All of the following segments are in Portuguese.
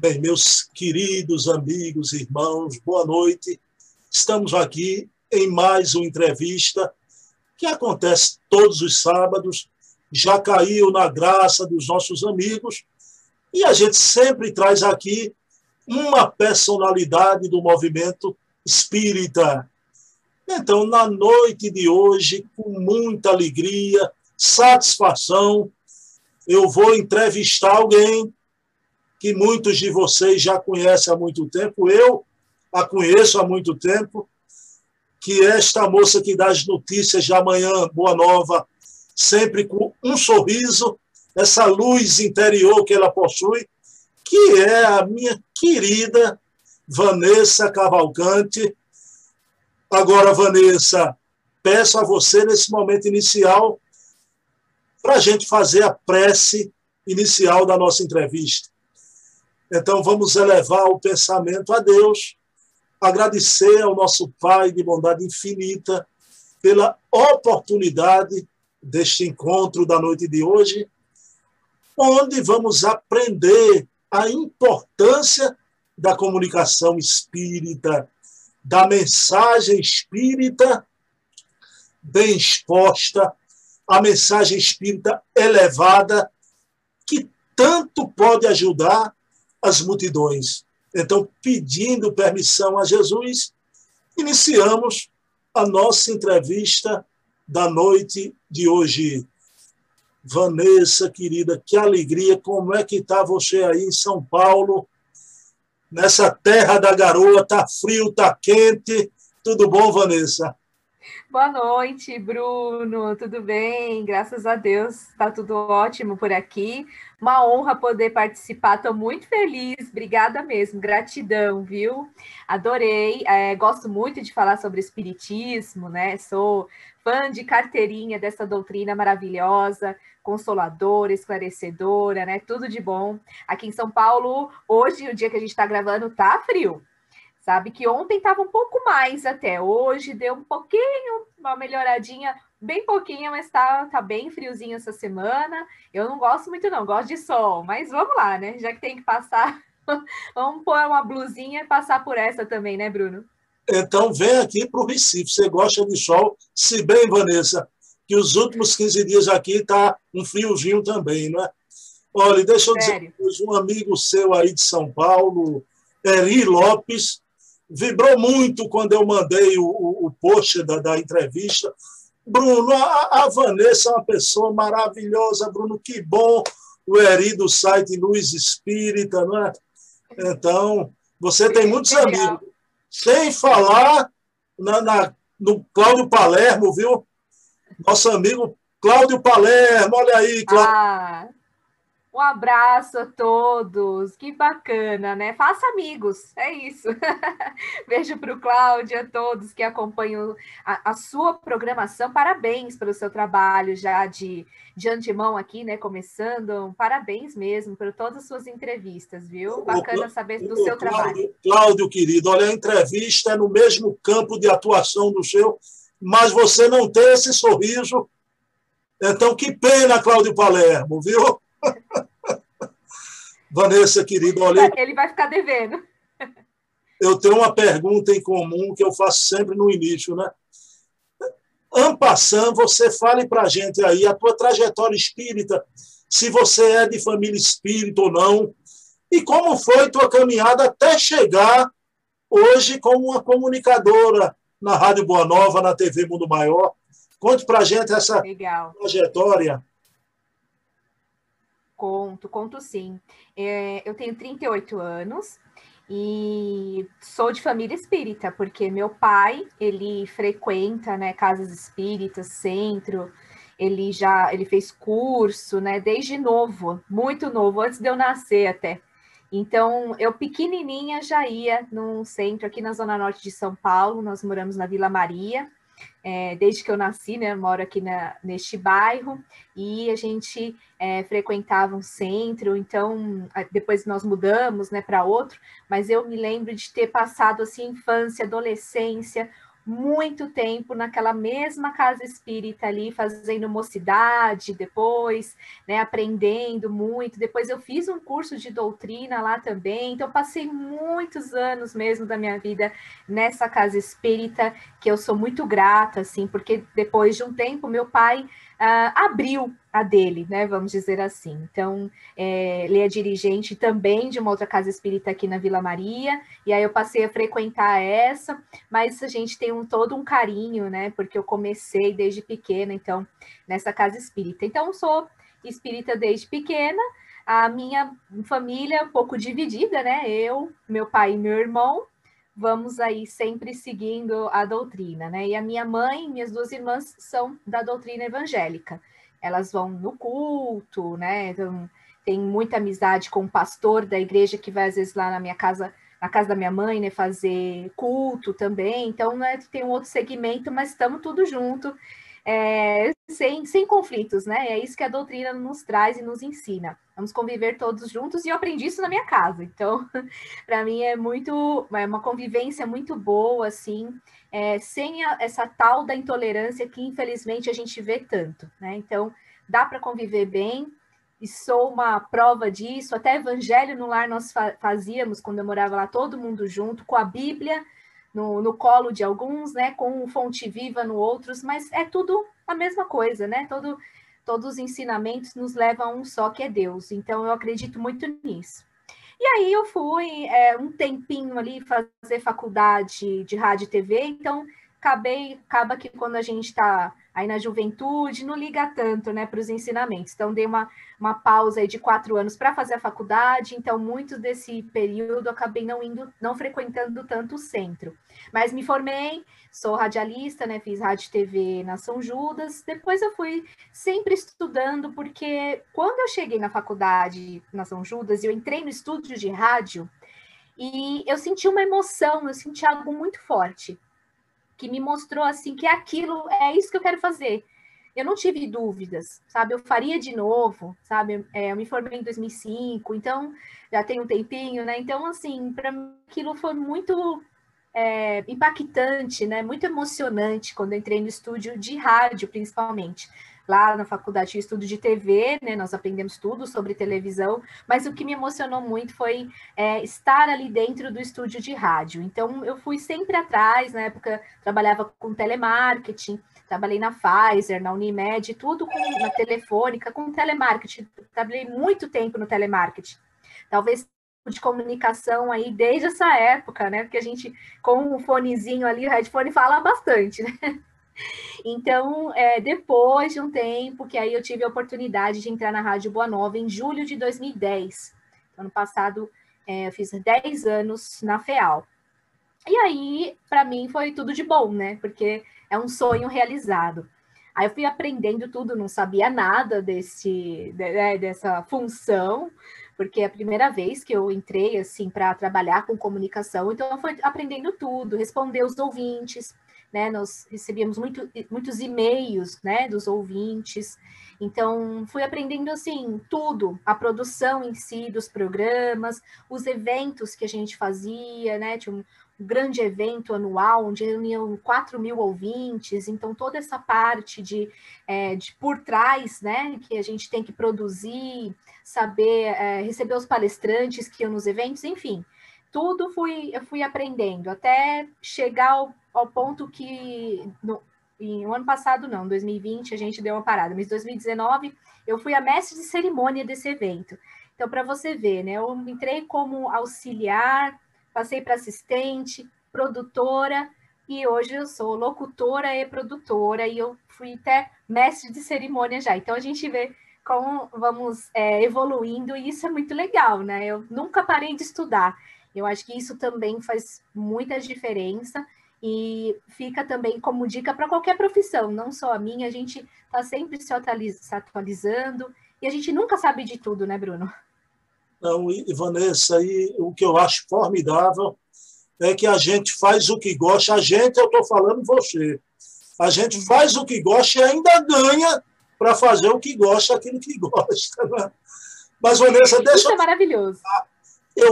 Bem, meus queridos amigos, irmãos, boa noite. Estamos aqui em mais uma entrevista que acontece todos os sábados, já caiu na graça dos nossos amigos, e a gente sempre traz aqui uma personalidade do movimento espírita. Então, na noite de hoje, com muita alegria, satisfação, eu vou entrevistar alguém que muitos de vocês já conhecem há muito tempo, eu a conheço há muito tempo, que é esta moça que dá as notícias de amanhã, Boa Nova, sempre com um sorriso, essa luz interior que ela possui, que é a minha querida Vanessa Cavalcante. Agora, Vanessa, peço a você, nesse momento inicial, para a gente fazer a prece inicial da nossa entrevista. Então, vamos elevar o pensamento a Deus, agradecer ao nosso Pai de bondade infinita pela oportunidade deste encontro da noite de hoje, onde vamos aprender a importância da comunicação espírita, da mensagem espírita bem exposta, a mensagem espírita elevada, que tanto pode ajudar as multidões. Então, pedindo permissão a Jesus, iniciamos a nossa entrevista da noite de hoje. Vanessa, querida, que alegria, como é que está você aí em São Paulo, nessa terra da garoa, tá frio, tá quente, tudo bom, Vanessa? Boa noite, Bruno. Tudo bem? Graças a Deus, está tudo ótimo por aqui. Uma honra poder participar. Estou muito feliz. Obrigada mesmo. Gratidão, viu? Adorei. É, gosto muito de falar sobre espiritismo, né? Sou fã de carteirinha dessa doutrina maravilhosa, consoladora, esclarecedora, né? Tudo de bom. Aqui em São Paulo, hoje, o dia que a gente está gravando, tá frio sabe? Que ontem estava um pouco mais até, hoje deu um pouquinho, uma melhoradinha, bem pouquinha, mas tá, tá bem friozinho essa semana. Eu não gosto muito, não, gosto de sol, mas vamos lá, né? Já que tem que passar, vamos pôr uma blusinha e passar por essa também, né, Bruno? Então vem aqui para o Recife. Você gosta de sol, se bem, Vanessa, que os últimos 15 dias aqui tá um friozinho também, não é? Olha, deixa eu Sério? dizer, um amigo seu aí de São Paulo, Eri Lopes, vibrou muito quando eu mandei o, o, o post da, da entrevista. Bruno, a, a, Vanessa é uma pessoa maravilhosa, Bruno, que bom o Eri do site Luz Espírita, não é? Então, você tem muitos amigos. Sem falar na, na, no Cláudio Palermo, viu? Nosso amigo Cláudio Palermo, olha aí, Cláudio. Ah, um abraço a todos, que bacana, né? Faça amigos, é isso. Beijo para o Cláudio, a todos que acompanham a, a, sua programação. Parabéns pelo seu trabalho já de, de antemão aqui, né? Começando. Parabéns mesmo por todas as suas entrevistas, viu? Bacana saber do seu Cláudio, trabalho. Cláudio, querido, olha, a entrevista é no mesmo campo de atuação do seu, mas você não tem esse sorriso. Então, que pena, Cláudio Palermo, viu? Vanessa, querida, olha. Ele vai ficar devendo. Eu tenho uma pergunta em comum que eu faço sempre no início, né? Ampassan, você fale para a gente aí a tua trajetória espírita, se você é de família espírita ou não, e como foi tua caminhada até chegar hoje como uma comunicadora na Rádio Boa Nova, na TV Mundo Maior. Conte para a gente essa Legal. trajetória. Conto, conto sim. É, eu tenho 38 anos e sou de família espírita, porque meu pai, ele frequenta, né, casas espíritas, centro, ele já, ele fez curso, né, desde novo, muito novo, antes de eu nascer até. Então, eu pequenininha já ia num centro aqui na Zona Norte de São Paulo, nós moramos na Vila Maria, é, desde que eu nasci, né, moro aqui na, neste bairro, e a gente é, frequentava um centro, então depois nós mudamos né, para outro, mas eu me lembro de ter passado assim infância, adolescência, muito tempo naquela mesma casa espírita ali, fazendo mocidade depois, né, aprendendo muito. Depois eu fiz um curso de doutrina lá também, então passei muitos anos mesmo da minha vida nessa casa espírita, que eu sou muito grata, assim, porque depois de um tempo meu pai uh, abriu a dele, né? Vamos dizer assim. Então, é, ele é dirigente também de uma outra casa espírita aqui na Vila Maria, e aí eu passei a frequentar essa, mas a gente tem um todo um carinho, né? Porque eu comecei desde pequena, então, nessa casa espírita. Então, sou espírita desde pequena. A minha família um pouco dividida, né? Eu, meu pai e meu irmão, vamos aí sempre seguindo a doutrina, né? E a minha mãe minhas duas irmãs são da doutrina evangélica. Elas vão no culto, né? Então, tem muita amizade com o pastor da igreja que vai às vezes lá na minha casa, na casa da minha mãe, né, fazer culto também. Então, né, tem um outro segmento, mas estamos tudo junto é, sem, sem conflitos, né? É isso que a doutrina nos traz e nos ensina. Vamos conviver todos juntos e eu aprendi isso na minha casa. Então, para mim é muito, é uma convivência muito boa, assim, é, sem a, essa tal da intolerância que infelizmente a gente vê tanto, né? Então, dá para conviver bem. E sou uma prova disso. Até evangelho no lar nós fazíamos quando eu morava lá, todo mundo junto, com a Bíblia no, no colo de alguns, né, com fonte viva no outros, mas é tudo a mesma coisa, né? Todo, todos os ensinamentos nos levam a um só que é Deus. Então eu acredito muito nisso. E aí eu fui é, um tempinho ali fazer faculdade de rádio e TV, então acabei, acaba que quando a gente está aí na juventude, não liga tanto né, para os ensinamentos. Então, dei uma, uma pausa de quatro anos para fazer a faculdade, então, muito desse período acabei não indo, não frequentando tanto o centro. Mas me formei, sou radialista, né, fiz rádio TV na São Judas, depois eu fui sempre estudando, porque quando eu cheguei na faculdade na São Judas, eu entrei no estúdio de rádio, e eu senti uma emoção, eu senti algo muito forte que me mostrou assim que aquilo é isso que eu quero fazer. Eu não tive dúvidas, sabe? Eu faria de novo, sabe? É, eu me formei em 2005, então já tem um tempinho, né? Então, assim, para mim aquilo foi muito é, impactante, né? Muito emocionante quando entrei no estúdio de rádio, principalmente lá na faculdade de estudo de TV, né? Nós aprendemos tudo sobre televisão, mas o que me emocionou muito foi é, estar ali dentro do estúdio de rádio. Então, eu fui sempre atrás, na época trabalhava com telemarketing, trabalhei na Pfizer, na Unimed, tudo com, na telefônica, com telemarketing. Trabalhei muito tempo no telemarketing. Talvez de comunicação aí desde essa época, né? Porque a gente, com o fonezinho ali, o headphone fala bastante, né? Então, é, depois de um tempo, que aí eu tive a oportunidade de entrar na Rádio Boa Nova em julho de 2010. Ano passado, é, eu fiz 10 anos na FEAL. E aí, para mim, foi tudo de bom, né? Porque é um sonho realizado. Aí eu fui aprendendo tudo, não sabia nada desse, de, né, dessa função, porque é a primeira vez que eu entrei assim para trabalhar com comunicação, então eu fui aprendendo tudo, responder os ouvintes, né? Nós recebíamos muito, muitos e-mails, né, dos ouvintes. Então, fui aprendendo assim tudo, a produção em si dos programas, os eventos que a gente fazia, né? Tinha um, um grande evento anual onde reuniam 4 mil ouvintes, então toda essa parte de, é, de por trás, né, que a gente tem que produzir, saber é, receber os palestrantes que iam nos eventos, enfim, tudo fui, eu fui aprendendo, até chegar ao, ao ponto que no, em ano passado não, 2020 a gente deu uma parada, mas 2019 eu fui a mestre de cerimônia desse evento. Então, para você ver, né, eu entrei como auxiliar, passei para assistente, produtora, e hoje eu sou locutora e produtora, e eu fui até mestre de cerimônia já. Então, a gente vê como vamos é, evoluindo, e isso é muito legal, né? Eu nunca parei de estudar. Eu acho que isso também faz muita diferença e fica também como dica para qualquer profissão, não só a minha, a gente está sempre se, atualizando e a gente nunca sabe de tudo, né, Bruno? Não, e Vanessa, e o que eu acho formidável é que a gente faz o que gosta, a gente, eu estou falando você, a gente faz o que gosta e ainda ganha para fazer o que gosta, aquilo que gosta. Né? Mas, Vanessa, deixa. Isso é maravilhoso. Eu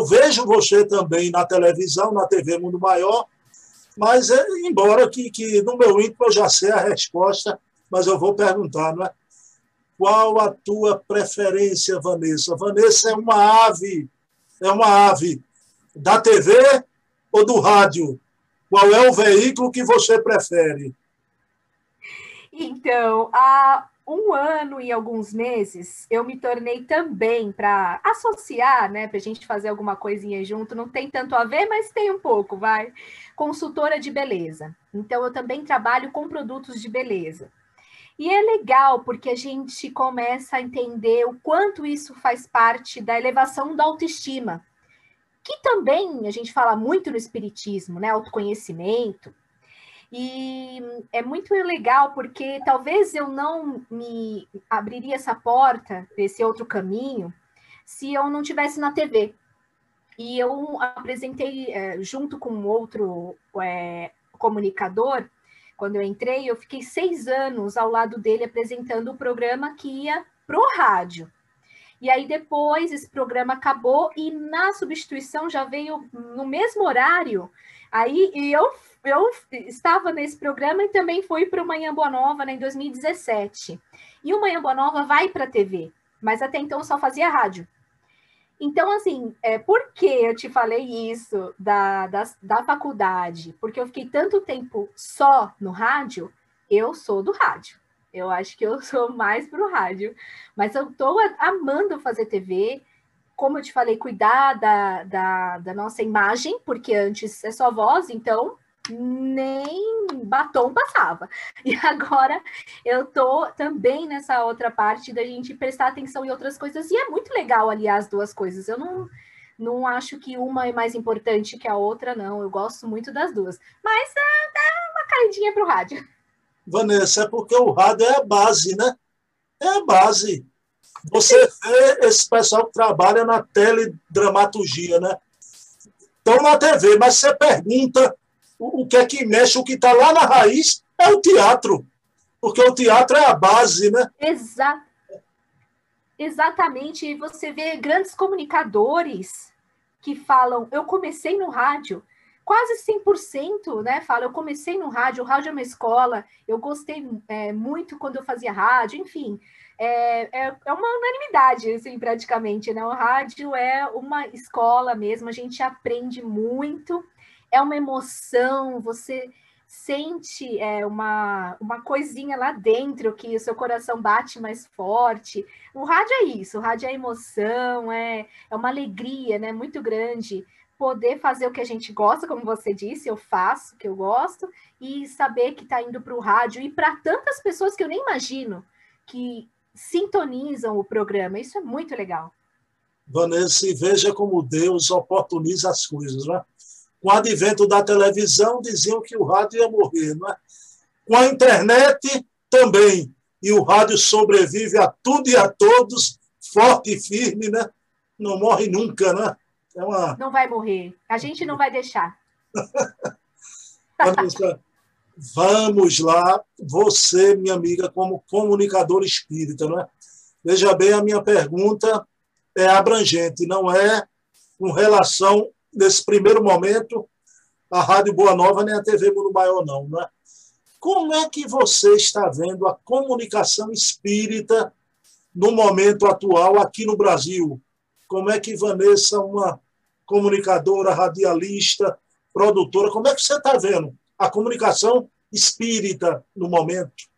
vejo você também na televisão, na TV Mundo Maior, Mas, é, embora que, que no meu íntimo eu já sei a resposta, mas eu vou perguntar, não é? Qual a tua preferência, Vanessa? Vanessa é uma ave, é uma ave da TV ou do rádio? Qual é o veículo que você prefere? Então, há um ano e alguns meses, eu me tornei também para associar, né, para a gente fazer alguma coisinha junto. Não tem tanto a ver, mas tem um pouco, vai. Consultora de beleza. Então, eu também trabalho com produtos de beleza. E é legal porque a gente começa a entender o quanto isso faz parte da elevação da autoestima, que também a gente fala muito no espiritismo, né? Autoconhecimento. E é muito legal porque talvez eu não me abriria essa porta, esse outro caminho, se eu não tivesse na TV. E eu apresentei é, junto com outro é, comunicador quando eu entrei, eu fiquei seis anos ao lado dele apresentando o programa que ia pro rádio. E aí depois esse programa acabou e na substituição já veio no mesmo horário. Aí e eu eu estava nesse programa e também fui para o Manhã Boa Nova né, em 2017. E o Manhã Boa Nova vai para a TV, mas até então só fazia rádio. Então, assim, é, por que eu te falei isso da, da, da faculdade? Porque eu fiquei tanto tempo só no rádio, eu sou do rádio. Eu acho que eu sou mais pro rádio. Mas eu estou amando fazer TV. Como eu te falei, cuidar da, da, da nossa imagem, porque antes é só voz, então nem batom passava. E agora eu tô também nessa outra parte da gente prestar atenção em outras coisas, e é muito legal aliar as duas coisas. Eu não, não acho que uma é mais importante que a outra, não. Eu gosto muito das duas. Mas é, uma caidinha pro rádio. Vanessa, é porque o rádio é a base, né? É a base. Você vê esse pessoal que trabalha na teledramaturgia, né? Estão na TV, mas você pergunta o, o que é que mexe, o que está lá na raiz é o teatro, porque o teatro é a base, né? Exato. Exatamente. Você vê grandes comunicadores que falam, eu comecei no rádio, quase 100%, né? Fala, eu comecei no rádio, o rádio é uma escola, eu gostei é, muito quando eu fazia rádio, enfim. É, é, é, uma unanimidade, assim, praticamente, né? O rádio é uma escola mesmo, a gente aprende muito é uma emoção, você sente é, uma, uma coisinha lá dentro que o seu coração bate mais forte. O rádio é isso, o rádio é emoção, é, é uma alegria né, muito grande poder fazer o que a gente gosta, como você disse, eu faço o que eu gosto, e saber que está indo para o rádio e para tantas pessoas que eu nem imagino que sintonizam o programa. Isso é muito legal. Vanessa, veja como Deus oportuniza as coisas, né? Com o advento da televisão, diziam que o rádio ia morrer. Não é? Com a internet, também. E o rádio sobrevive a tudo e a todos, forte e firme, né? Não morre nunca, né? É uma... Não vai morrer. A gente não vai deixar. Vamos lá, você, minha amiga, como comunicador espírita, não é? Veja bem, a minha pergunta é abrangente, não é com relação nesse primeiro momento, a Rádio Boa Nova nem a TV Mundo Maior, não. Né? Como é que você está vendo a comunicação espírita no momento atual aqui no Brasil? Como é que Vanessa, uma comunicadora, radialista, produtora, como é que você está vendo a comunicação espírita no momento?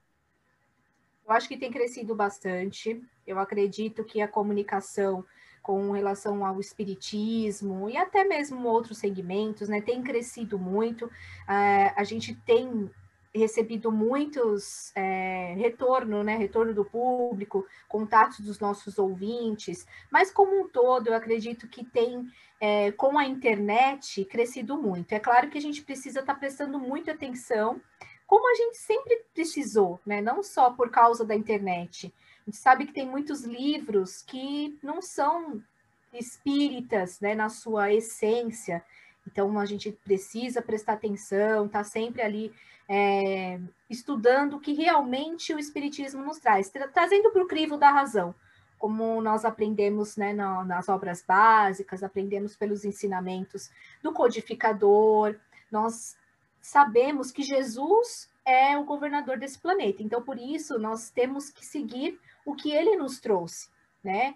Eu acho que tem crescido bastante. Eu acredito que a comunicação com relação ao espiritismo e até mesmo outros segmentos, né, tem crescido muito. É, a gente tem recebido muitos é, retorno, né, retorno do público, contatos dos nossos ouvintes, mas como um todo, eu acredito que tem, é, com a internet, crescido muito. É claro que a gente precisa estar tá prestando muita atenção, como a gente sempre precisou, né, não só por causa da internet, a gente sabe que tem muitos livros que não são espíritas, né, na sua essência. Então a gente precisa prestar atenção, tá sempre ali é, estudando o que realmente o espiritismo nos traz, tra trazendo para o crivo da razão, como nós aprendemos né, na, nas obras básicas, aprendemos pelos ensinamentos do codificador, nós sabemos que Jesus é o governador desse planeta. Então, por isso, nós temos que seguir o que ele nos trouxe né?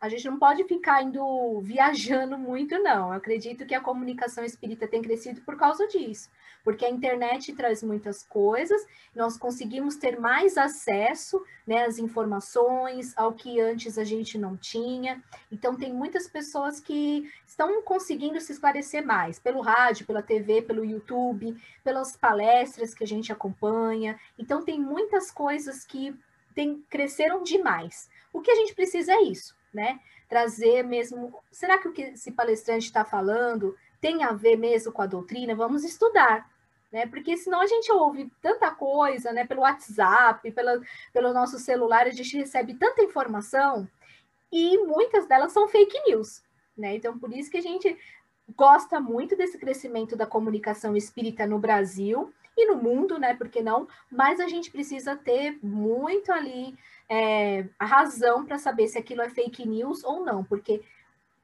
A gente não pode ficar indo viajando muito, não. Eu acredito que a comunicação espírita tem crescido por causa disso, porque a internet traz muitas coisas, nós conseguimos ter mais acesso né, às informações, ao que antes a gente não tinha. Então, tem muitas pessoas que estão conseguindo se esclarecer mais pelo rádio, pela TV, pelo YouTube, pelas palestras que a gente acompanha. Então, tem muitas coisas que tem, cresceram demais. O que a gente precisa é isso, né? Trazer mesmo. Será que o que esse palestrante está falando tem a ver mesmo com a doutrina? Vamos estudar, né? Porque senão a gente ouve tanta coisa, né? Pelo WhatsApp, pela, pelo nosso celular, a gente recebe tanta informação e muitas delas são fake news, né? Então, por isso que a gente gosta muito desse crescimento da comunicação espírita no Brasil e no mundo, né? Por que não? Mas a gente precisa ter muito ali é, a razão para saber se aquilo é fake news ou não, porque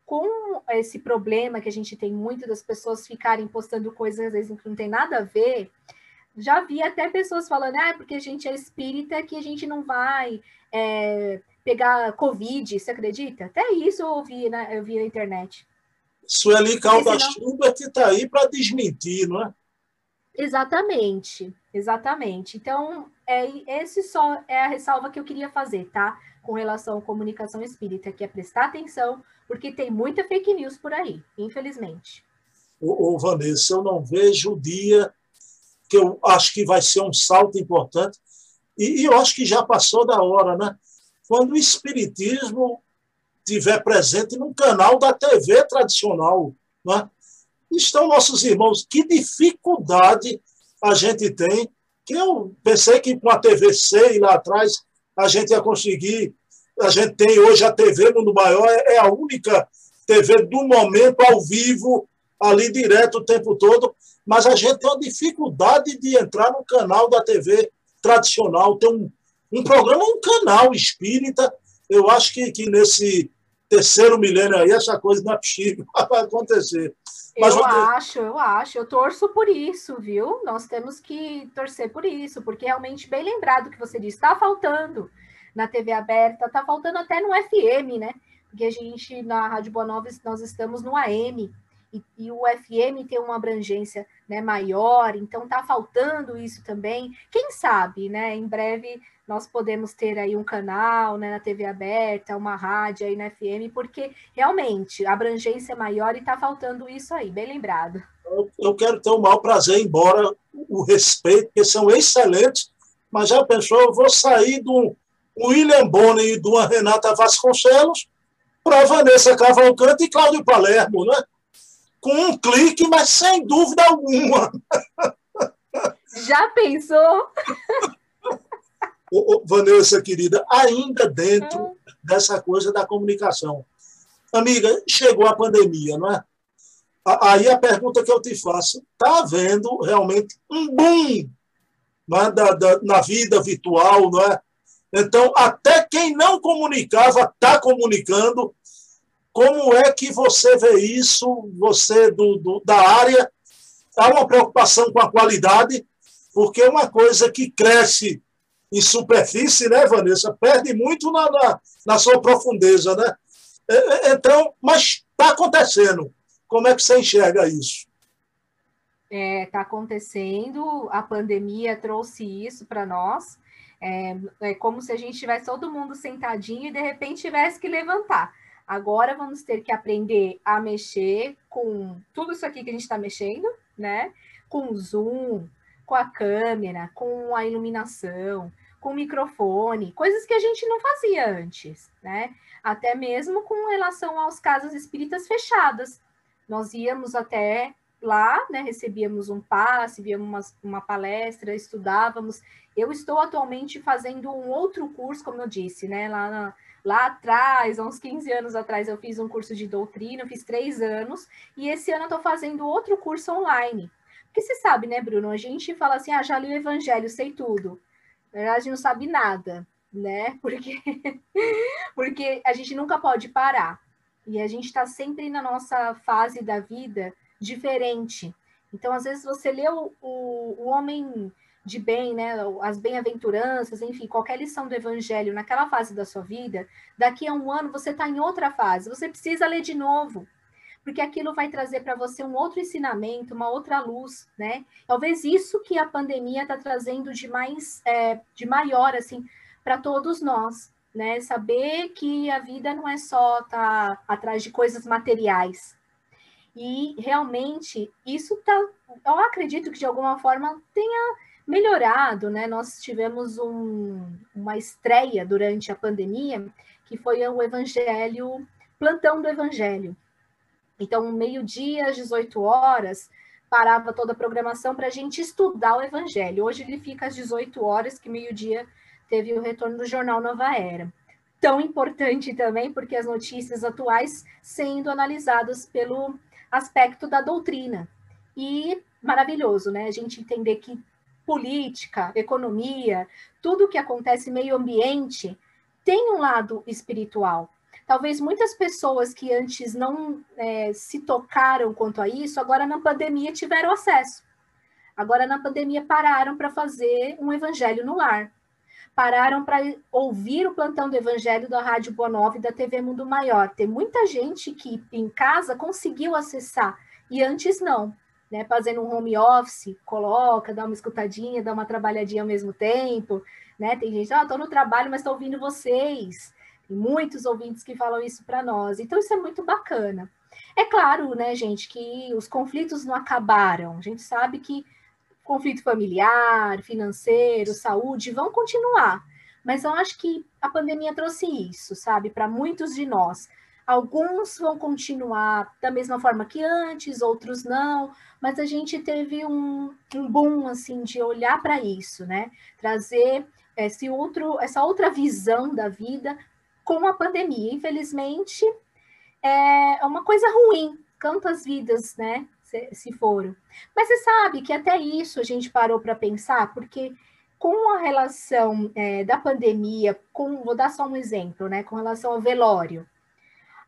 com esse problema que a gente tem muito das pessoas ficarem postando coisas às vezes que não tem nada a ver, já vi até pessoas falando, ah, porque a gente é espírita que a gente não vai é, pegar Covid, você acredita? Até isso eu ouvi, né, eu vi na internet. Sueli Caldas Schubert está aí para desmentir, não é? Exatamente, exatamente. Então, é, esse só é a ressalva que eu queria fazer, tá? Com relação à comunicação espírita, que é prestar atenção, porque tem muita fake news por aí, infelizmente. Ô, ô Vanessa, eu não vejo o dia que eu acho que vai ser um salto importante, e, e eu acho que já passou da hora, né? Quando o Espiritismo tiver presente num canal da TV tradicional, né? Estão nossos irmãos. Que dificuldade a gente tem, que eu pensei que com a TVC lá atrás a gente ia conseguir. A gente tem hoje a TV Mundo Maior, é a única TV do momento ao vivo, ali direto o tempo todo, mas a gente tem uma dificuldade de entrar no canal da TV tradicional, tem um, um programa, um canal espírita. Eu acho que, que nesse terceiro milênio aí essa coisa não é possível, vai acontecer. Mas eu acho, eu acho, eu torço por isso, viu? Nós temos que torcer por isso, porque realmente, bem lembrado que você disse, está faltando na TV aberta, está faltando até no FM, né? Porque a gente, na Rádio Boa Nova, nós estamos no AM, e, e o FM tem uma abrangência né, maior, então está faltando isso também. Quem sabe, né? Em breve nós podemos ter aí um canal né, na TV aberta, uma rádio aí na FM, porque realmente a abrangência é maior e está faltando isso aí, bem lembrado. Eu quero ter o maior prazer, embora o respeito, porque são excelentes, mas já pensou, eu vou sair do William Bonner e de uma Renata Vasconcelos para Vanessa Cavalcante e Cláudio Palermo, né? Com um clique, mas sem dúvida alguma. Já pensou? Vanessa, querida, ainda dentro dessa coisa da comunicação. Amiga, chegou a pandemia, não é? Aí a pergunta que eu te faço: está havendo realmente um boom é? da, da, na vida virtual, não é? Então, até quem não comunicava está comunicando. Como é que você vê isso, você do, do, da área? Há uma preocupação com a qualidade, porque é uma coisa que cresce em superfície, né, Vanessa? Perde muito na, na, na sua profundeza, né? É, é, então, mas está acontecendo. Como é que você enxerga isso? Está é, tá acontecendo, a pandemia trouxe isso para nós. É, é, como se a gente tivesse todo mundo sentadinho e de repente tivesse que levantar. Agora vamos ter que aprender a mexer com tudo isso aqui que a gente está mexendo, né? Com Zoom, com a câmera, com a iluminação, com o microfone, coisas que a gente não fazia antes, né? Até mesmo com relação aos casas espíritas fechadas. Nós íamos até lá, né? Recebíamos um passe, víamos uma, uma palestra, estudávamos. Eu estou atualmente fazendo um outro curso, como eu disse, né? Lá, na, lá atrás, há uns 15 anos atrás, eu fiz um curso de doutrina, fiz três anos, e esse ano eu estou fazendo outro curso online, porque você sabe, né, Bruno? A gente fala assim, ah, já li o evangelho, sei tudo. Na verdade, não sabe nada, né? Porque, porque a gente nunca pode parar. E a gente está sempre na nossa fase da vida diferente. Então, às vezes, você lê o, o, o homem de bem, né, as bem-aventuranças, enfim, qualquer lição do evangelho naquela fase da sua vida, daqui a um ano você está em outra fase, você precisa ler de novo, porque aquilo vai trazer para você um outro ensinamento, uma outra luz, né? Talvez isso que a pandemia está trazendo de mais, é, de maior, assim, para todos nós, né? Saber que a vida não é só estar tá atrás de coisas materiais. E realmente isso tá, eu acredito que de alguma forma tenha melhorado, né? Nós tivemos um, uma estreia durante a pandemia, que foi o Evangelho, plantão do Evangelho. Então, meio-dia, às 18 horas, parava toda a programação para a gente estudar o Evangelho. Hoje ele fica às 18 horas, que meio-dia teve o retorno do jornal Nova Era. Tão importante também, porque as notícias atuais sendo analisadas pelo aspecto da doutrina. E maravilhoso, né? A gente entender que política, economia, tudo que acontece meio ambiente tem um lado espiritual. Talvez muitas pessoas que antes não é, se tocaram quanto a isso, agora na pandemia tiveram acesso. Agora na pandemia pararam para fazer um evangelho no lar. Pararam para ouvir o plantão do evangelho da Rádio Boa Nova e da TV Mundo Maior. Tem muita gente que em casa conseguiu acessar e antes não. Né, fazendo um home office, coloca, dá uma escutadinha, dá uma trabalhadinha ao mesmo tempo, né? Tem gente, ah, estou no trabalho, mas estou ouvindo vocês. Tem muitos ouvintes que falam isso para nós. Então, isso é muito bacana. É claro, né, gente, que os conflitos não acabaram. A gente sabe que conflito familiar, financeiro, saúde vão continuar. Mas eu acho que a pandemia trouxe isso, sabe, para muitos de nós. Alguns vão continuar da mesma forma que antes, outros não, mas a gente teve um, um boom assim de olhar para isso, né? Trazer esse outro, essa outra visão da vida com a pandemia. Infelizmente, é uma coisa ruim, quantas vidas, né, se, se foram. Mas você sabe que até isso a gente parou para pensar, porque com a relação é, da pandemia, com, vou dar só um exemplo, né, com relação ao velório.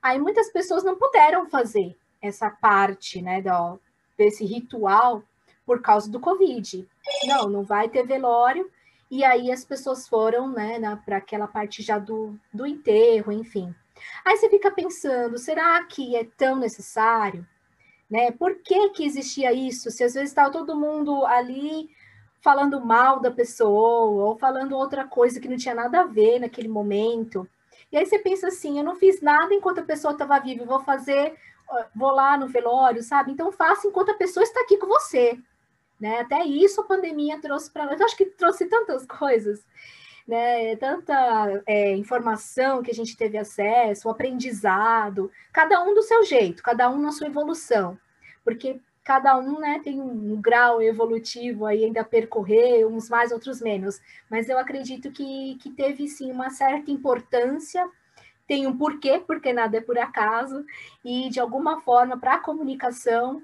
Aí muitas pessoas não puderam fazer essa parte, né, do, desse ritual por causa do Covid. Não, não vai ter velório, e aí as pessoas foram, né, para aquela parte já do, do enterro, enfim. Aí você fica pensando, será que é tão necessário? Né? Por que, que existia isso? Se às vezes estava todo mundo ali falando mal da pessoa, ou falando outra coisa que não tinha nada a ver naquele momento. E aí você pensa assim, eu não fiz nada enquanto a pessoa estava viva, eu vou fazer, vou lá no velório, sabe? Então faça enquanto a pessoa está aqui com você. Né? Até isso a pandemia trouxe para nós. Eu acho que trouxe tantas coisas, né? tanta é, informação que a gente teve acesso, o aprendizado, cada um do seu jeito, cada um na sua evolução, porque cada um né, tem um, grau evolutivo aí ainda a percorrer, uns mais, outros menos. Mas eu acredito que, que teve sim uma certa importância tem um porquê, porque nada é por acaso, e de alguma forma, para a comunicação,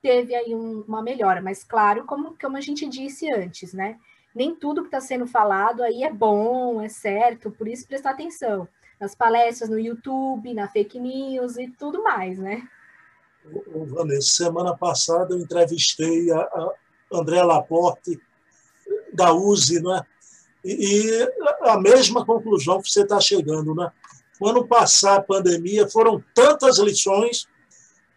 teve aí um, uma melhora, mas claro, como, como a gente disse antes, né? Nem tudo que está sendo falado aí é bom, é certo, por isso prestar atenção nas palestras no YouTube, na fake news e tudo mais, né? O, Vanessa, semana passada eu entrevistei a, a André Laporte da USE, né? E, e a mesma conclusão que você está chegando, né? Quando passar a pandemia, foram tantas lições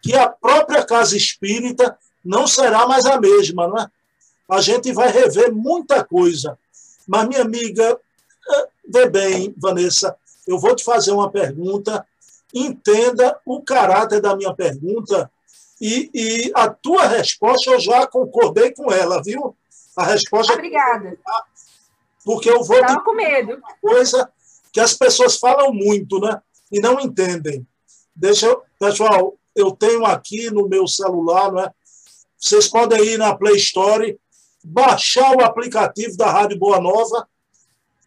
que a própria casa espírita não será mais a mesma, não é? A gente vai rever muita coisa. Mas, minha amiga, eh, vê bem, Vanessa, eu vou te fazer uma pergunta, entenda o caráter da minha pergunta e, e a tua resposta eu já concordei com ela, viu? A resposta. Obrigada. Porque eu vou. Estava com medo. Coisa que as pessoas falam muito, né? E não entendem. Deixa eu, pessoal, eu tenho aqui no meu celular, né? Vocês podem ir na Play Store, baixar o aplicativo da Rádio Boa Nova,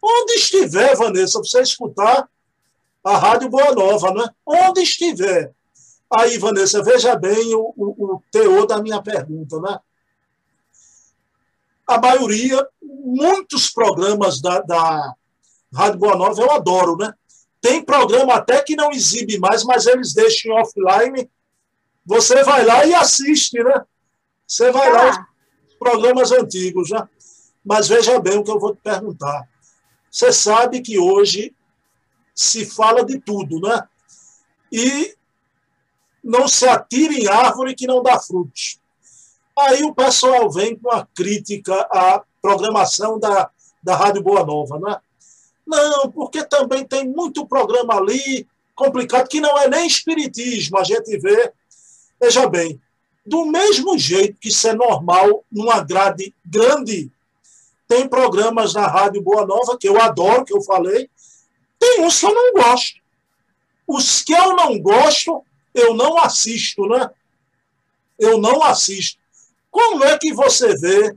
onde estiver, Vanessa, você escutar a Rádio Boa Nova, né? Onde estiver. Aí, Vanessa, veja bem o, o, o teor da minha pergunta, né? A maioria, muitos programas da, da Rádio Boa Nova eu adoro, né? Tem programa até que não exibe mais, mas eles deixam offline você vai lá e assiste, né? Você vai lá os programas antigos, né? Mas veja bem o que eu vou te perguntar. Você sabe que hoje se fala de tudo, né? E não se atira em árvore que não dá frutos. Aí o pessoal vem com a crítica à programação da, da Rádio Boa Nova, né? Não, porque também tem muito programa ali complicado que não é nem espiritismo, a gente vê. Veja bem, do mesmo jeito que isso é normal numa grade grande, tem programas na Rádio Boa Nova que eu adoro, que eu falei, tem uns que eu não gosto. Os que eu não gosto, eu não assisto, né? Eu não assisto. Como é que você vê?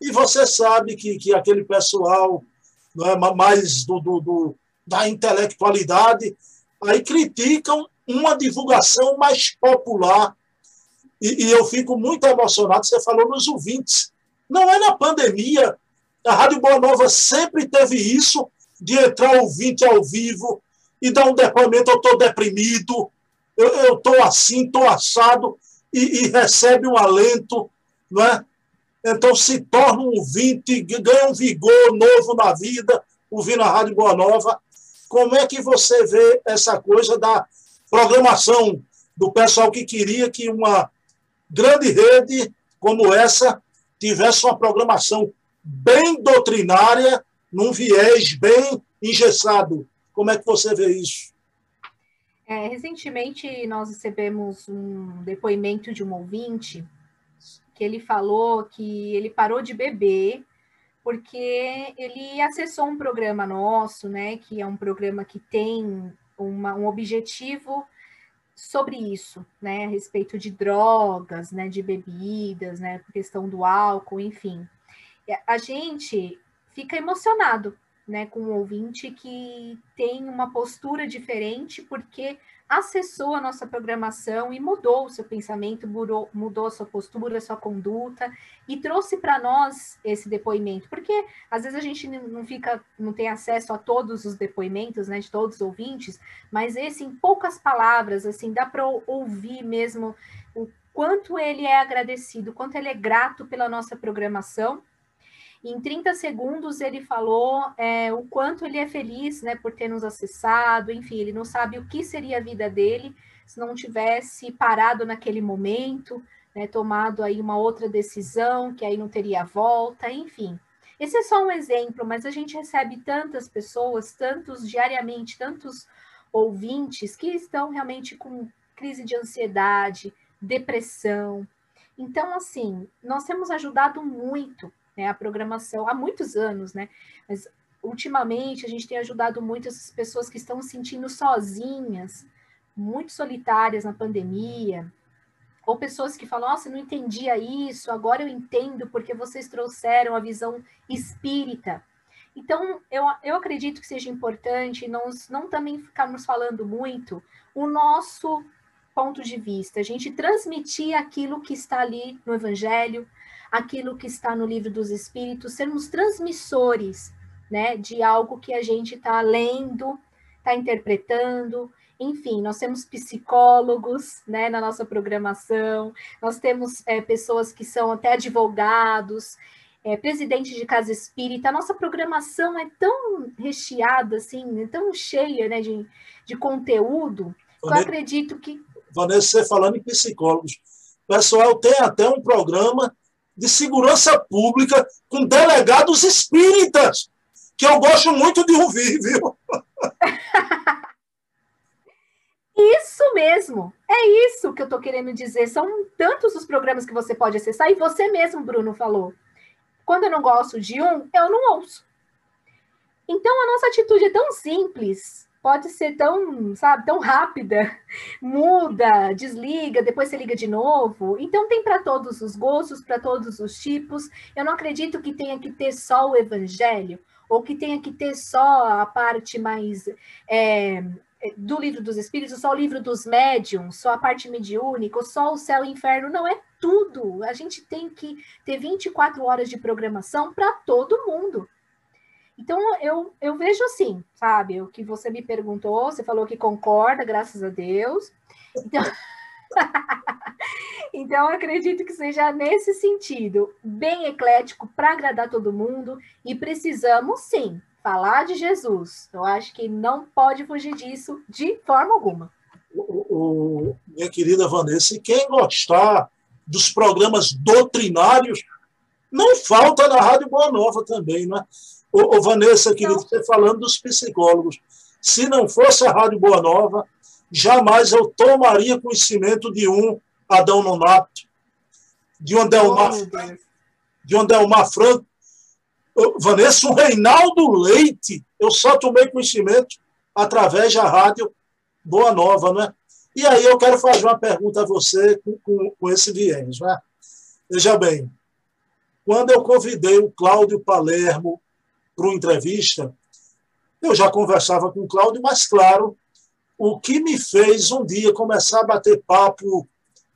E você sabe que, que aquele pessoal não é, mais do, do, do da intelectualidade, aí criticam uma divulgação mais popular. E, e, eu fico muito emocionado, você falou nos ouvintes. Não é na pandemia. A Rádio Boa Nova sempre teve isso, de entrar ouvinte ao vivo e dar um depoimento, eu estou deprimido, eu estou assim, estou assado, e, e, recebe um alento, não é? Então se torna um ouvinte, ganha um vigor novo na vida, ouvindo a Rádio Boa Nova. Como é que você vê essa coisa da programação do pessoal que queria que uma grande rede como essa tivesse uma programação bem doutrinária, num viés bem engessado? Como é que você vê isso? É, recentemente nós recebemos um depoimento de um ouvinte que ele falou que ele parou de beber porque ele acessou um programa nosso, né, que é um programa que tem uma, um objetivo sobre isso, né, a respeito de drogas, né, de bebidas, né, questão do álcool, enfim. A gente fica emocionado né, com um ouvinte que tem uma postura diferente porque acessou a nossa programação e mudou o seu pensamento, mudou, mudou a sua postura, a sua conduta e trouxe para nós esse depoimento, porque às vezes a gente não fica, não tem acesso a todos os depoimentos, né, de todos os ouvintes, mas esse em poucas palavras, assim, dá para ouvir mesmo o quanto ele é agradecido, quanto ele é grato pela nossa programação em 30 segundos ele falou é, o quanto ele é feliz né, por ter nos acessado, enfim, ele não sabe o que seria a vida dele se não tivesse parado naquele momento, né, tomado aí uma outra decisão, que aí não teria volta, enfim. Esse é só um exemplo, mas a gente recebe tantas pessoas, tantos diariamente, tantos ouvintes que estão realmente com crise de ansiedade, depressão. Então, assim, nós temos ajudado muito né, a programação há muitos anos, né? Mas ultimamente a gente tem ajudado muito essas pessoas que estão se sentindo sozinhas, muito solitárias na pandemia, ou pessoas que falam, nossa, não entendia isso, agora eu entendo porque vocês trouxeram a visão espírita. Então, eu, eu acredito que seja importante nós não também ficarmos falando muito o nosso ponto de vista, a gente transmitir aquilo que está ali no Evangelho, aquilo que está no livro dos Espíritos, sermos transmissores né, de algo que a gente está lendo, está interpretando. Enfim, nós temos psicólogos né, na nossa programação, nós temos é, pessoas que são até advogados, é, presidente de casa espírita. A nossa programação é tão recheada, assim, é tão cheia né, de, de conteúdo, que eu acredito que. Vanessa, você falando em psicólogos, o pessoal tem até um programa de segurança pública com delegados espíritas, que eu gosto muito de ouvir, viu? Isso mesmo, é isso que eu estou querendo dizer. São tantos os programas que você pode acessar, e você mesmo, Bruno, falou. Quando eu não gosto de um, eu não ouço. Então, a nossa atitude é tão simples, pode ser tão, sabe, tão rápida. Muda, desliga, depois você liga de novo. Então tem para todos os gostos, para todos os tipos. Eu não acredito que tenha que ter só o evangelho ou que tenha que ter só a parte mais é, do livro dos espíritos, só o livro dos médiums, só a parte mediúnica, ou só o céu e o inferno. Não é tudo. A gente tem que ter 24 horas de programação para todo mundo. Então, eu, eu vejo assim, sabe? O que você me perguntou, você falou que concorda, graças a Deus. Então... então, acredito que seja nesse sentido, bem eclético para agradar todo mundo e precisamos sim falar de Jesus. Eu acho que não pode fugir disso de forma alguma. O, o, minha querida Vanessa, quem gostar dos programas doutrinários, não falta na Rádio Boa Nova também, né? Ô, ô Vanessa, querida, você falando dos psicólogos. Se não fosse a Rádio Boa Nova, jamais eu tomaria conhecimento de um Adão Nonato, de um Delmar, oh, de um Delmar Franco, Vanessa, o Reinaldo Leite, eu só tomei conhecimento através da rádio Boa Nova, né? E aí eu quero fazer uma pergunta a você com, com, com esse viés, né? Veja bem, quando eu convidei o Cláudio Palermo para uma entrevista, eu já conversava com o Cláudio, mas claro, o que me fez um dia começar a bater papo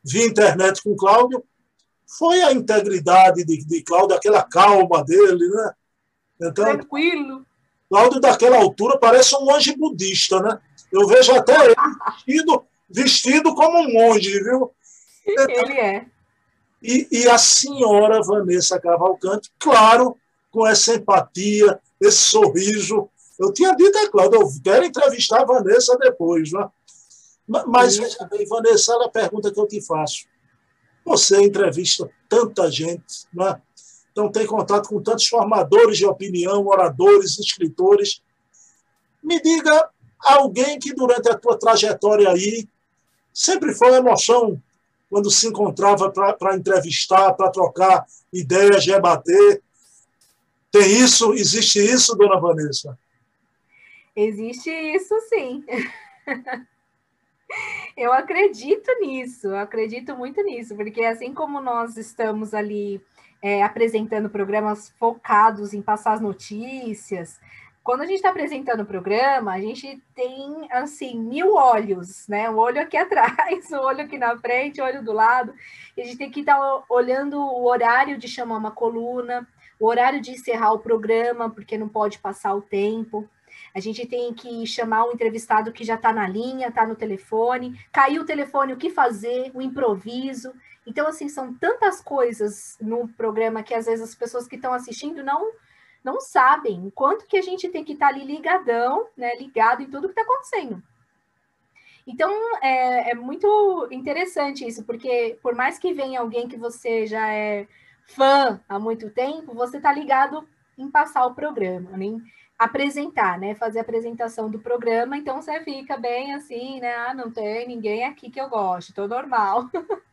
via internet com o Cláudio foi a integridade de, de Cláudio, aquela calma dele, né? Então, Tranquilo. Cláudio, daquela altura, parece um monge budista, né? Eu vejo até ele vestido, vestido como um monge, viu? Então, ele é. E, e a senhora Vanessa Cavalcante, claro, com essa empatia, esse sorriso. Eu tinha dito a Cláudio, eu quero entrevistar a Vanessa depois, né? Mas, Vanessa, a pergunta que eu te faço. Você entrevista tanta gente, né? então tem contato com tantos formadores de opinião, oradores, escritores. Me diga alguém que durante a tua trajetória aí sempre foi uma emoção quando se encontrava para entrevistar, para trocar ideias, debater. Tem isso? Existe isso, dona Vanessa? Existe isso, sim. Eu acredito nisso, eu acredito muito nisso, porque assim como nós estamos ali é, apresentando programas focados em passar as notícias, quando a gente está apresentando o programa, a gente tem, assim, mil olhos, né? Um olho aqui atrás, um olho aqui na frente, um olho do lado. E a gente tem que estar tá olhando o horário de chamar uma coluna, o horário de encerrar o programa, porque não pode passar o tempo. A gente tem que chamar um entrevistado que já está na linha, está no telefone, caiu o telefone, o que fazer, o improviso. Então, assim, são tantas coisas no programa que às vezes as pessoas que estão assistindo não não sabem o quanto que a gente tem que estar tá ali ligadão, né, ligado em tudo que está acontecendo. Então, é, é, muito interessante isso, porque por mais que venha alguém que você já é fã há muito tempo, você está ligado em passar o programa, né? apresentar, né? Fazer a apresentação do programa, então você fica bem assim, né? Ah, não tem ninguém aqui que eu goste, tô normal.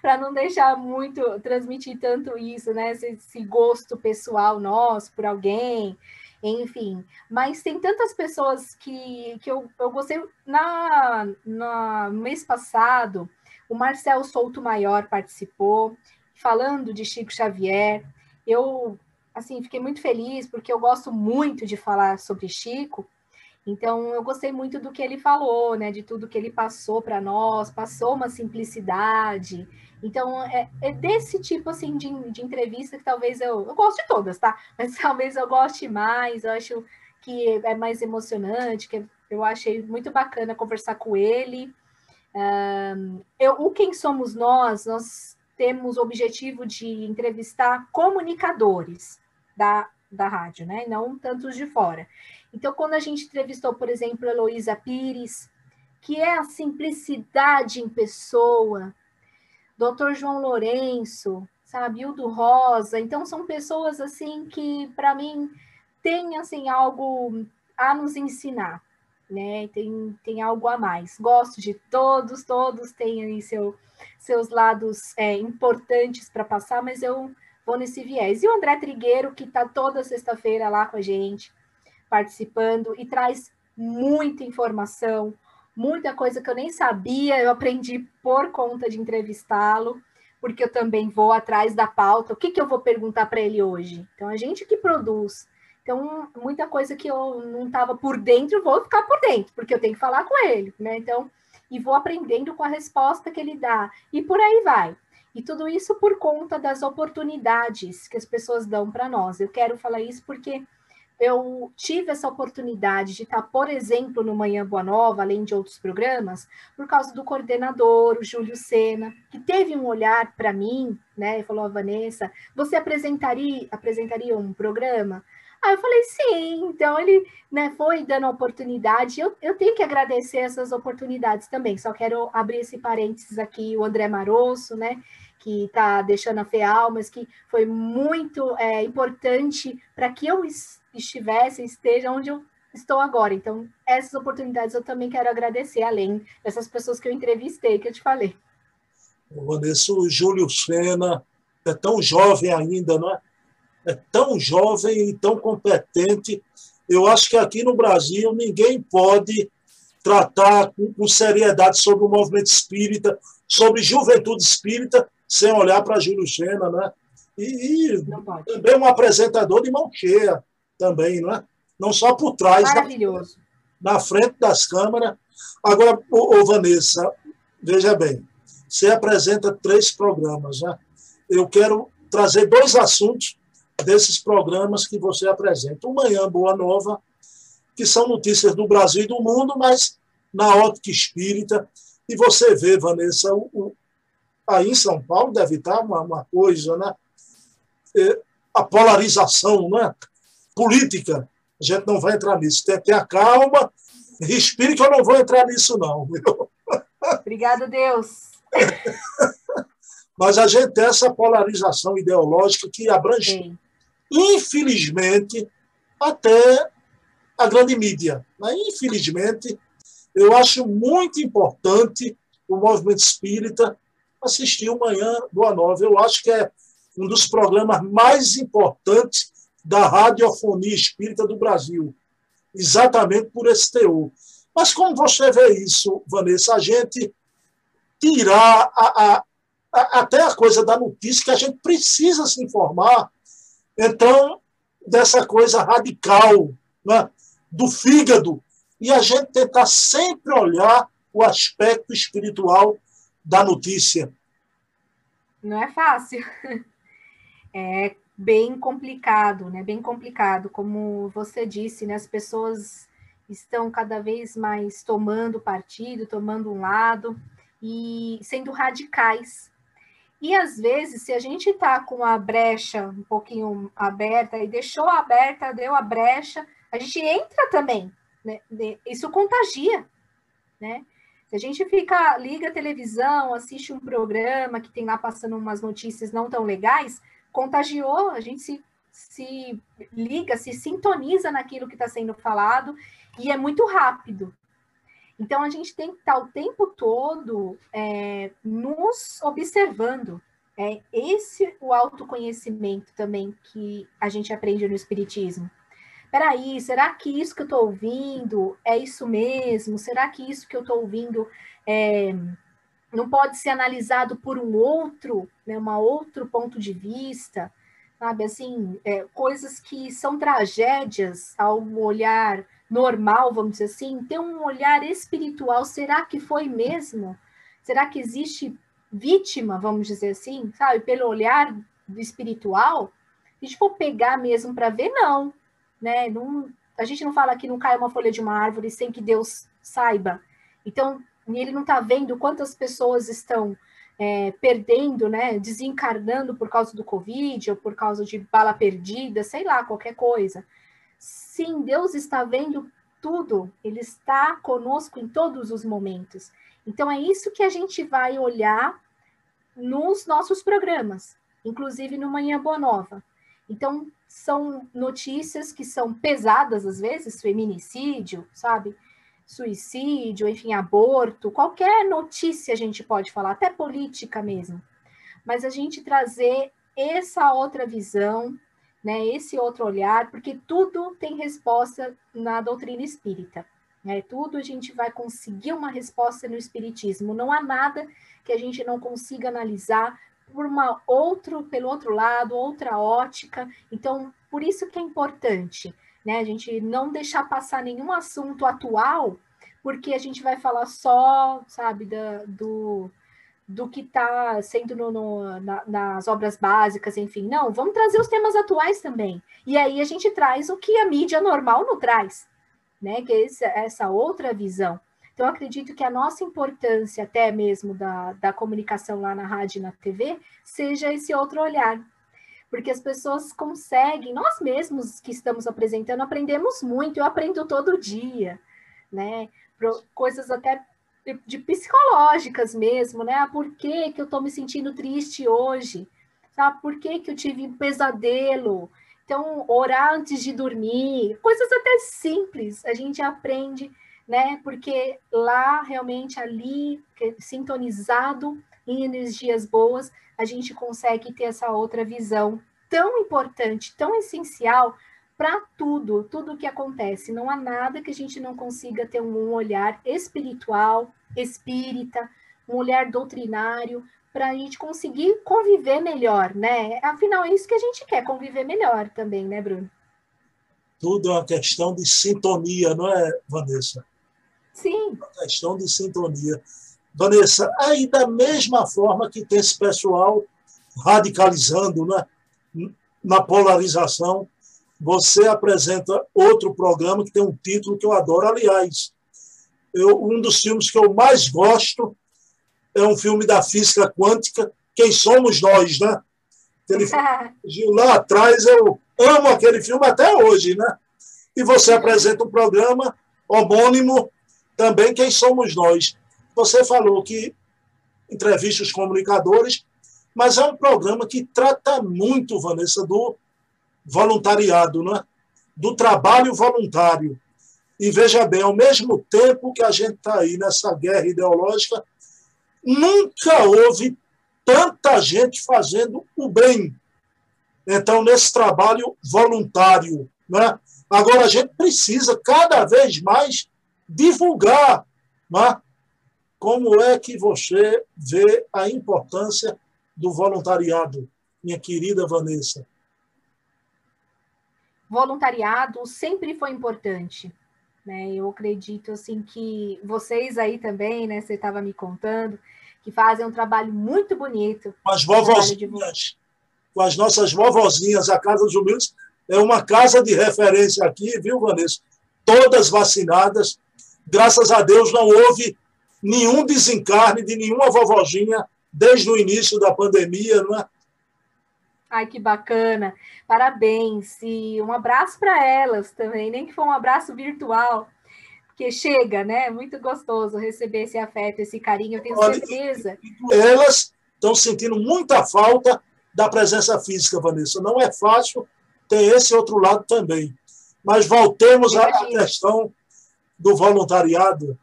para não deixar muito, transmitir tanto isso, né? Esse, esse, gosto pessoal nosso por alguém, enfim. Mas tem tantas pessoas que, que eu, eu gostei. Na, na, no mês passado, o Marcel Souto Maior participou, falando de Chico Xavier. Eu assim, fiquei muito feliz porque eu gosto muito de falar sobre Chico. Então, eu gostei muito do que ele falou, né? De tudo que ele passou para nós, passou uma simplicidade. Então, é, é, desse tipo, assim, de, de entrevista que talvez eu... Eu gosto de todas, tá? Mas talvez eu goste mais, eu acho que é mais emocionante, que eu achei muito bacana conversar com ele. Um, eu, o Quem Somos Nós, nós temos o objetivo de entrevistar comunicadores da, da rádio, né? Não tantos de fora. Então, quando a gente entrevistou, por exemplo, Heloísa Pires, que é a simplicidade em pessoa, doutor João Lourenço, sabe, Hildo Rosa, então são pessoas assim que, para mim, têm assim, algo a nos ensinar, né? Tem, tem algo a mais. Gosto de todos, todos têm aí seu, seus lados é, importantes para passar, mas eu vou nesse viés. E o André Trigueiro, que está toda sexta-feira lá com a gente, participando, e traz muita informação, muita coisa que eu nem sabia, eu aprendi por conta de entrevistá-lo, porque eu também vou atrás da pauta, o que, que eu vou perguntar para ele hoje? Então, a gente que produz. Então, muita coisa que eu não estava por dentro, vou ficar por dentro, porque eu tenho que falar com ele, né? Então, e vou aprendendo com a resposta que ele dá, e por aí vai. E tudo isso por conta das oportunidades que as pessoas dão para nós. Eu quero falar isso porque eu tive essa oportunidade de estar, por exemplo, no Manhã Boa Nova, além de outros programas, por causa do coordenador, o Júlio Sena, que teve um olhar para mim, né? E falou, a Vanessa, você apresentaria, apresentaria um programa? Aí eu falei, sim, então ele né, foi dando oportunidade. Eu, eu tenho que agradecer essas oportunidades também. Só quero abrir esse parênteses aqui, o André Marosso, né? Que está deixando a FEAL, mas que foi muito é, importante para que eu estivesse, esteja onde eu estou agora. Então, essas oportunidades eu também quero agradecer, além dessas pessoas que eu entrevistei, que eu te falei. Vanessa, o Júlio Sena é tão jovem ainda, não é? É tão jovem e tão competente. Eu acho que aqui no Brasil ninguém pode tratar com, com seriedade sobre o movimento espírita, sobre juventude espírita, sem olhar para Júlio Sena, né? E, e também um apresentador de mão cheia também, não é? Não só por trás, Maravilhoso. Na, na frente das câmeras. Agora, ô, ô, Vanessa, veja bem, você apresenta três programas, né? Eu quero trazer dois assuntos desses programas que você apresenta. O Manhã Boa Nova, que são notícias do Brasil e do mundo, mas na ótica espírita. E você vê, Vanessa, o, o, aí em São Paulo deve estar uma, uma coisa, né? É, a polarização, né? política. A gente não vai entrar nisso. Tem que ter a calma. Respire que eu não vou entrar nisso, não. Obrigado, Deus. Mas a gente tem essa polarização ideológica que abrange, Sim. Infelizmente, até a grande mídia. Mas, infelizmente, eu acho muito importante o movimento espírita assistir o Manhã Boa Nova. Eu acho que é um dos programas mais importantes da radiofonia espírita do Brasil, exatamente por esse teor. Mas como você vê isso, Vanessa, a gente tirar a, a, a, até a coisa da notícia, que a gente precisa se informar, então, dessa coisa radical, né, do fígado, e a gente tentar sempre olhar o aspecto espiritual da notícia. Não é fácil. É bem complicado, né? Bem complicado, como você disse, né? As pessoas estão cada vez mais tomando partido, tomando um lado e sendo radicais. E às vezes, se a gente está com a brecha um pouquinho aberta e deixou aberta, deu a brecha, a gente entra também. Né? Isso contagia, né? Se a gente fica, liga a televisão, assiste um programa que tem lá passando umas notícias não tão legais, contagiou, a gente se, se liga, se sintoniza naquilo que está sendo falado e é muito rápido. Então a gente tem que estar o tempo todo é, nos observando. É esse o autoconhecimento também que a gente aprende no Espiritismo. Peraí, será que isso que eu estou ouvindo é isso mesmo? Será que isso que eu estou ouvindo é, não pode ser analisado por um outro, né, um outro ponto de vista, sabe? Assim, é, coisas que são tragédias ao olhar normal, vamos dizer assim, ter um olhar espiritual, será que foi mesmo? Será que existe vítima, vamos dizer assim, sabe? Pelo olhar espiritual, a gente for pegar mesmo para ver, não, né? Não, a gente não fala que não cai uma folha de uma árvore sem que Deus saiba. Então, ele não está vendo quantas pessoas estão é, perdendo, né, desencarnando por causa do Covid ou por causa de bala perdida, sei lá, qualquer coisa. Sim, Deus está vendo tudo, Ele está conosco em todos os momentos. Então é isso que a gente vai olhar nos nossos programas, inclusive no Manhã Boa Nova. Então, são notícias que são pesadas às vezes, feminicídio, sabe? suicídio, enfim, aborto, qualquer notícia a gente pode falar, até política mesmo. Mas a gente trazer essa outra visão, né, esse outro olhar, porque tudo tem resposta na doutrina espírita. Né? Tudo a gente vai conseguir uma resposta no espiritismo. Não há nada que a gente não consiga analisar por uma outro, pelo outro lado, outra ótica. Então, por isso que é importante né? A gente não deixar passar nenhum assunto atual, porque a gente vai falar só, sabe, da, do, do que está sendo no, no, na, nas obras básicas, enfim. Não, vamos trazer os temas atuais também. E aí a gente traz o que a mídia normal não traz, né? Que é essa, essa outra visão. Então, acredito que a nossa importância, até mesmo da, da comunicação lá na rádio e na TV, seja esse outro olhar. Porque as pessoas conseguem, nós mesmos que estamos apresentando, aprendemos muito, eu aprendo todo dia, né? Coisas até de psicológicas mesmo, né? Ah, por que, que eu estou me sentindo triste hoje? Sabe? Por que, que eu tive um pesadelo? Então, orar antes de dormir, coisas até simples, a gente aprende, né? Porque lá, realmente, ali, sintonizado em energias boas, a gente consegue ter essa outra visão tão importante, tão essencial para tudo, tudo que acontece. Não há nada que a gente não consiga ter um olhar espiritual, espírita, um olhar doutrinário, para a gente conseguir conviver melhor, né? Afinal, é isso que a gente quer, conviver melhor também, né, Bruno? Tudo é uma questão de sintonia, não é, Vanessa? Sim. Uma questão de sintonia. Vanessa, aí da mesma forma que tem esse pessoal radicalizando, né? na polarização, você apresenta outro programa que tem um título que eu adoro. Aliás, eu, um dos filmes que eu mais gosto é um filme da física quântica, Quem Somos Nós, né? Ele lá atrás, eu amo aquele filme até hoje, né? E você apresenta um programa homônimo também, Quem Somos Nós. Você falou que entrevista os comunicadores, mas é um programa que trata muito, Vanessa, do voluntariado, né? do trabalho voluntário. E veja bem, ao mesmo tempo que a gente está aí nessa guerra ideológica, nunca houve tanta gente fazendo o bem. Então, nesse trabalho voluntário. Né? Agora, a gente precisa cada vez mais divulgar né? como é que você vê a importância do voluntariado, minha querida Vanessa voluntariado sempre foi importante. Né? Eu acredito assim que vocês aí também, né? Você estava me contando que fazem um trabalho muito bonito. Com as vovozinhas, com as nossas vovozinhas, a Casa dos Humildes é uma casa de referência aqui, viu, Vanessa? Todas vacinadas. Graças a Deus não houve nenhum desencarne de nenhuma vovozinha desde o início da pandemia, não é? Ai, que bacana. Parabéns. E um abraço para elas também, nem que for um abraço virtual, porque chega, né? Muito gostoso receber esse afeto, esse carinho, eu tenho Olha, certeza. Elas estão sentindo muita falta da presença física, Vanessa. Não é fácil ter esse outro lado também. Mas voltemos à questão do voluntariado.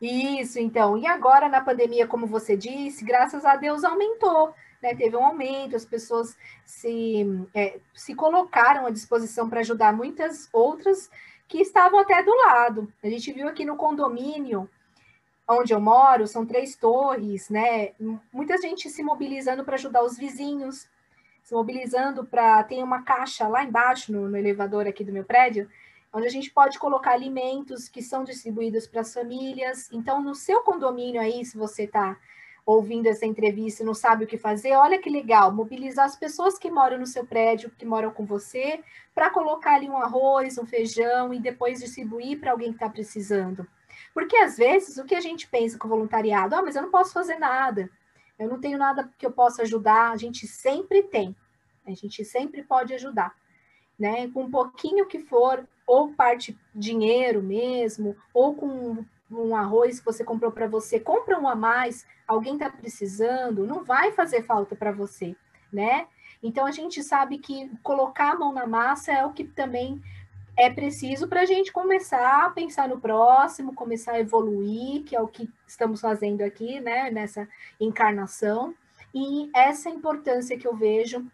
Isso, então. E agora, na pandemia, como você disse, graças a Deus aumentou né, teve um aumento, as pessoas se, é, se colocaram à disposição para ajudar muitas outras que estavam até do lado. A gente viu aqui no condomínio onde eu moro, são três torres, né? Muita gente se mobilizando para ajudar os vizinhos, se mobilizando para. Tem uma caixa lá embaixo no, no elevador aqui do meu prédio, onde a gente pode colocar alimentos que são distribuídos para as famílias. Então, no seu condomínio aí, se você está ouvindo essa entrevista e não sabe o que fazer, olha que legal, mobilizar as pessoas que moram no seu prédio, que moram com você, para colocar ali um arroz, um feijão e depois distribuir para alguém que está precisando. Porque às vezes o que a gente pensa com voluntariado, ah, mas eu não posso fazer nada, eu não tenho nada que eu possa ajudar, a gente sempre tem, a gente sempre pode ajudar, né? Com um pouquinho que for, ou parte dinheiro mesmo, ou com um arroz que você comprou para você, compra um a mais, alguém está precisando, não vai fazer falta para você, né? Então a gente sabe que colocar a mão na massa é o que também é preciso para a gente começar a pensar no próximo, começar a evoluir, que é o que estamos fazendo aqui, né, nessa encarnação. E essa importância que eu vejo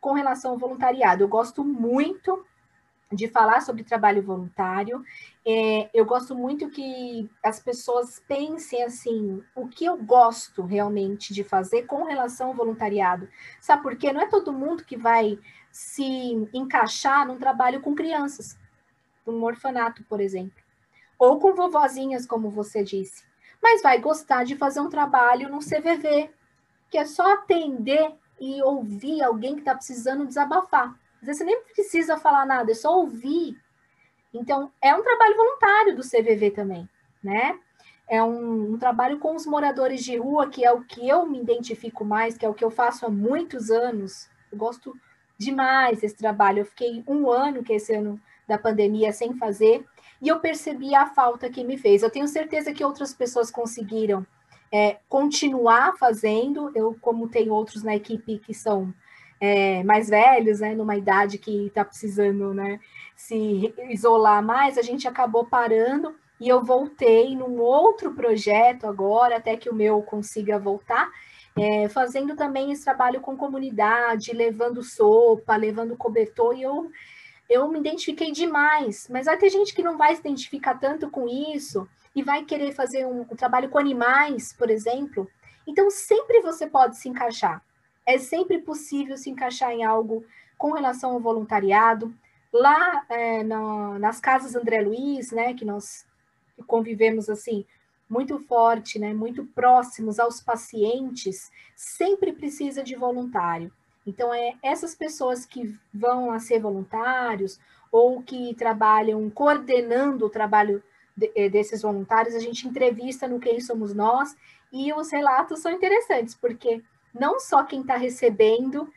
com relação ao voluntariado. Eu gosto muito de falar sobre trabalho voluntário. É, eu gosto muito que as pessoas pensem assim, o que eu gosto realmente de fazer com relação ao voluntariado. Sabe por quê? Não é todo mundo que vai se encaixar num trabalho com crianças, num orfanato, por exemplo, ou com vovozinhas, como você disse. mas vai gostar de fazer um trabalho no CVV, que é só atender e ouvir alguém que está precisando desabafar. Às vezes você nem precisa falar nada, é só ouvir. Então, é um trabalho voluntário do CVV também, né? É um, um, trabalho com os moradores de rua, que é o que eu me identifico mais, que é o que eu faço há muitos anos. Eu gosto demais desse trabalho. Eu fiquei um ano, que é esse ano da pandemia, sem fazer, e eu percebi a falta que me fez. Eu tenho certeza que outras pessoas conseguiram é, continuar fazendo. Eu, como tenho outros na equipe que são é, mais velhos, né, numa idade que está precisando né, se isolar mais, a gente acabou parando e eu voltei num outro projeto agora, até que o meu consiga voltar, é, fazendo também esse trabalho com comunidade, levando sopa, levando cobertor, e eu, eu me identifiquei demais, mas vai ter gente que não vai se identificar tanto com isso e vai querer fazer um, um trabalho com animais, por exemplo. Então, sempre você pode se encaixar. É sempre possível se encaixar em algo com relação ao voluntariado. Lá é, nas casas André Luiz, né, que nós convivemos assim muito forte, né, muito próximos aos pacientes, sempre precisa de voluntário. Então é essas pessoas que vão a ser voluntários ou que trabalham coordenando o trabalho de, eh, desses voluntários, a gente entrevista no Quem Somos Nós e os relatos são interessantes, porque não só quem está recebendo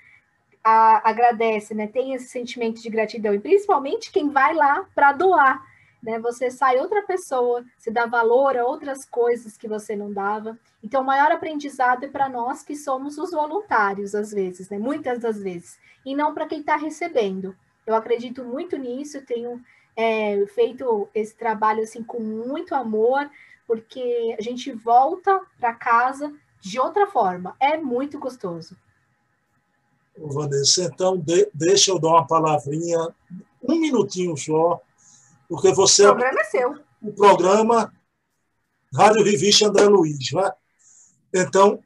a, agradece, né, tem esse sentimento de gratidão, e principalmente quem vai lá para doar né? Você sai outra pessoa, se dá valor a outras coisas que você não dava. Então, o maior aprendizado é para nós que somos os voluntários, às vezes, né? Muitas das vezes, e não para quem está recebendo. Eu acredito muito nisso, tenho é, feito esse trabalho assim com muito amor, porque a gente volta para casa de outra forma. É muito gostoso. Vanessa, então de, deixa eu dar uma palavrinha, um minutinho só, porque você. O programa é seu. O programa Rádio Revista André Luiz, né? Então,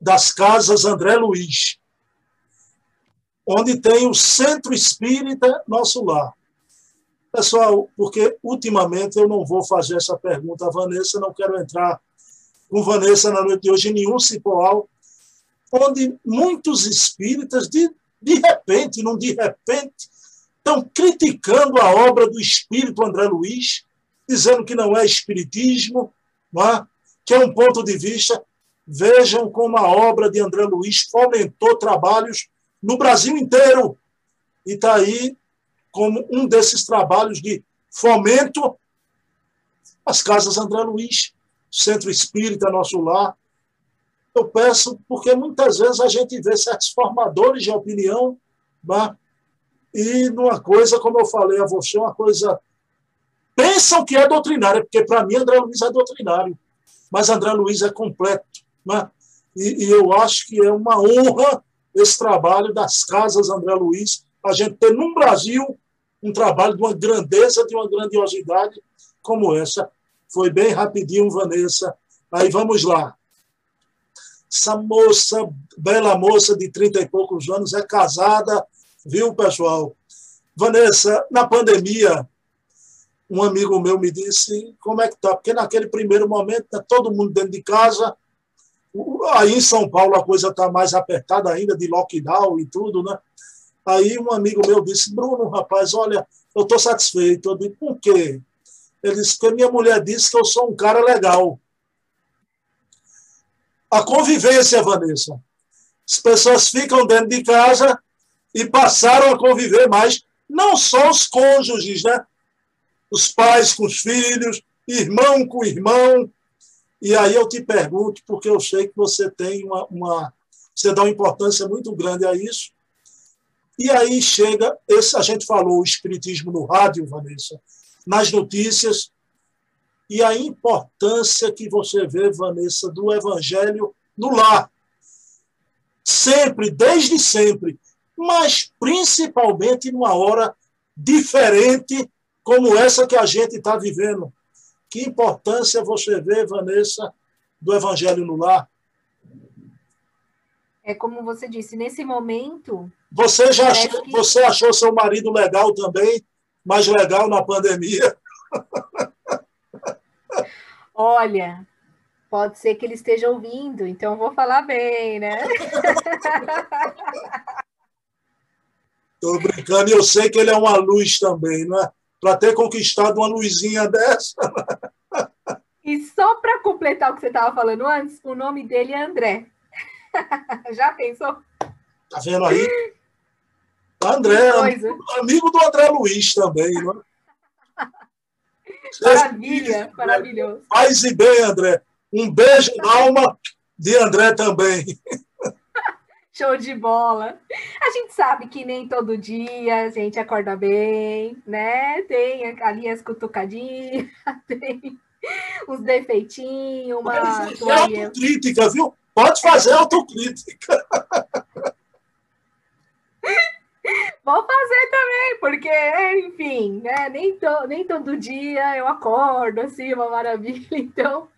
das casas André Luiz, onde tem o Centro Espírita Nosso Lar. Pessoal, porque ultimamente eu não vou fazer essa pergunta Vanessa, não quero entrar com Vanessa na noite de hoje em nenhum cipoal, onde muitos espíritas, de, de repente, não de repente, estão criticando a obra do espírito André Luiz, dizendo que não é espiritismo, não é? que é um ponto de vista. Vejam como a obra de André Luiz fomentou trabalhos no Brasil inteiro. E está aí como um desses trabalhos de fomento as casas André Luiz, Centro Espírita Nosso Lar. Eu peço, porque muitas vezes a gente vê certos formadores de opinião é? e numa coisa, como eu falei a você, uma coisa. Pensam que é doutrinária, porque para mim André Luiz é doutrinário, mas André Luiz é completo. Né? E, e, eu acho que é uma honra esse trabalho das casas André Luiz, a gente ter no Brasil um trabalho de uma grandeza, de uma grandiosidade como essa. Foi bem rapidinho, Vanessa. Aí vamos lá. Essa moça, bela moça de trinta e poucos anos, é casada viu, pessoal? Vanessa, na pandemia, um amigo meu me disse como é que tá, porque naquele primeiro momento tá todo mundo dentro de casa, aí em São Paulo a coisa está mais apertada ainda, de lockdown e tudo, né? Aí um amigo meu disse, Bruno, rapaz, olha, eu estou satisfeito. Eu disse, por quê? Ele disse, porque minha mulher disse que eu sou um cara legal. A convivência, Vanessa. As pessoas ficam dentro de casa e passaram a conviver mais, não só os cônjuges, né? os pais com os filhos, irmão com irmão. E aí eu te pergunto, porque eu sei que você tem uma, uma você dá uma importância muito grande a isso. E aí chega, esse, a gente falou o espiritismo no rádio, Vanessa, nas notícias, e a importância que você vê, Vanessa, do evangelho no lar. Sempre, desde sempre, mas principalmente numa hora diferente como essa que a gente está vivendo. Que importância você vê, Vanessa, do Evangelho no lar? É como você disse, nesse momento. Você já achou, que... você achou seu marido legal também, mais legal na pandemia? Olha, Pode ser que ele esteja ouvindo, então vou falar bem, né? Estou brincando, e eu sei que ele é uma luz também, não é? Para ter conquistado uma luzinha dessa. E só para completar o que você estava falando antes, o nome dele é André. Já pensou? Tá vendo aí? André, amigo, amigo, do André Luiz também, não é? Maravilha, maravilhoso. Faz e bem, André. Um beijo na alma de André também. Show de bola. A gente sabe que nem todo dia a gente acorda bem, né? Tem ali as cutucadinhas, tem uns defeitinhos, uma. Fazer autocrítica, viu? Pode fazer autocrítica. Vou fazer também, porque, enfim, né? Nem, to, nem todo dia eu acordo assim, uma maravilha. Então,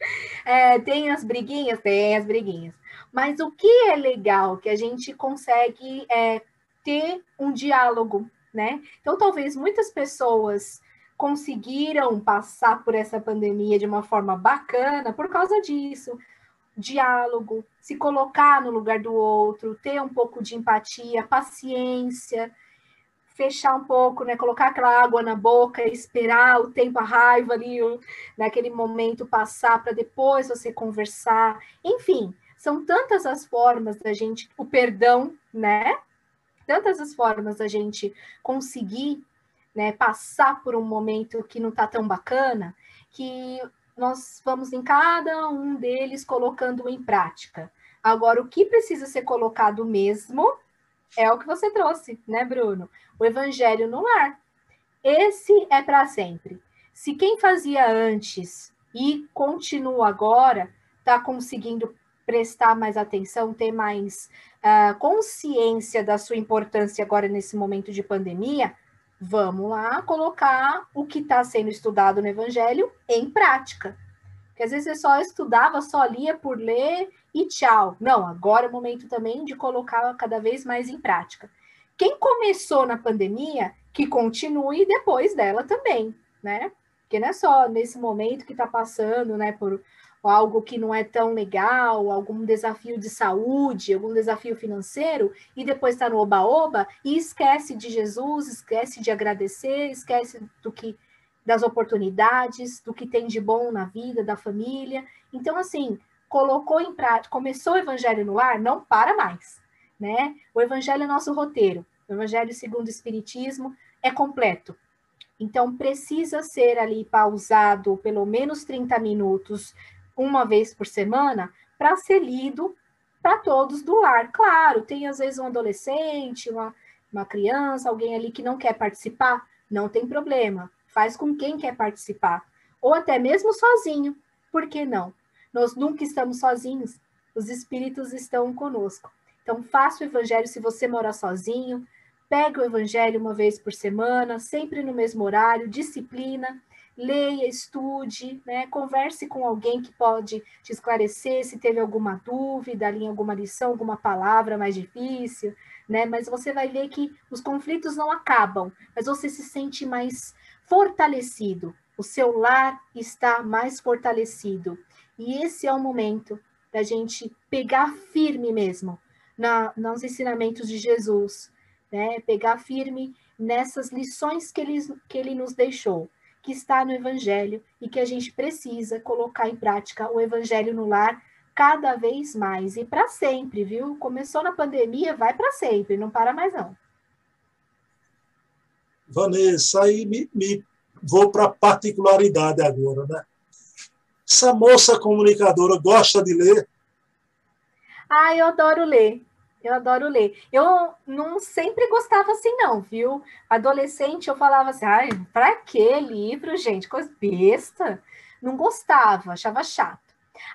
é, tem as briguinhas? Tem as briguinhas. Mas o que é legal que a gente consegue é, ter um diálogo, né? Então, talvez muitas pessoas conseguiram passar por essa pandemia de uma forma bacana por causa disso. Diálogo, se colocar no lugar do outro, ter um pouco de empatia, paciência, fechar um pouco, né? Colocar aquela água na boca, esperar o tempo, a raiva ali, naquele momento passar para depois você conversar. Enfim, são tantas as formas da gente, o perdão, né? Tantas as formas da gente conseguir né, passar por um momento que não está tão bacana, que nós vamos em cada um deles colocando em prática. Agora, o que precisa ser colocado mesmo é o que você trouxe, né, Bruno? O evangelho no lar. Esse é para sempre. Se quem fazia antes e continua agora, está conseguindo prestar mais atenção, ter mais uh, consciência da sua importância agora nesse momento de pandemia, Vamos lá colocar o que está sendo estudado no Evangelho em prática. Porque às vezes você só estudava, só lia por ler e tchau. Não, agora é o momento também de colocar cada vez mais em prática. Quem começou na pandemia, que continue depois dela também, né? Porque não é só nesse momento que está passando, né, por algo que não é tão legal, algum desafio de saúde, algum desafio financeiro, e depois está no oba-oba e esquece de Jesus, esquece de agradecer, esquece do que das oportunidades, do que tem de bom na vida da família. Então, assim, colocou em prática, começou o evangelho no ar, não para mais, né? O evangelho é nosso roteiro. O evangelho segundo o espiritismo é completo. Então, precisa ser ali pausado pelo menos 30 minutos uma vez por semana para ser lido para todos do lar. Claro, tem às vezes um adolescente, uma, uma criança, alguém ali que não quer participar, não tem problema, faz com quem quer participar, ou até mesmo sozinho, por que não? Nós nunca estamos sozinhos, os espíritos estão conosco. Então, faça o evangelho se você morar sozinho, pegue o evangelho uma vez por semana, sempre no mesmo horário, disciplina, leia, estude, né? converse com alguém que pode te esclarecer se teve alguma dúvida ali alguma lição, alguma palavra mais difícil, né? Mas você vai ver que os conflitos não acabam, mas você se sente mais fortalecido. O seu lar está mais fortalecido. E esse é o momento da gente pegar firme mesmo na, nos ensinamentos de Jesus, né? Pegar firme nessas lições que ele, que ele nos deixou que está no Evangelho e que a gente precisa colocar em prática o Evangelho no lar cada vez mais e para sempre, viu? Começou na pandemia, vai para sempre, não para mais não. Vanessa, aí me, me vou para a particularidade agora, né? Essa moça comunicadora gosta de ler? Ah, eu adoro ler. Eu adoro ler. Eu não sempre gostava assim, não, viu? Adolescente, eu falava assim, ai, pra que livro, gente? Coisa besta. Não gostava, achava chato.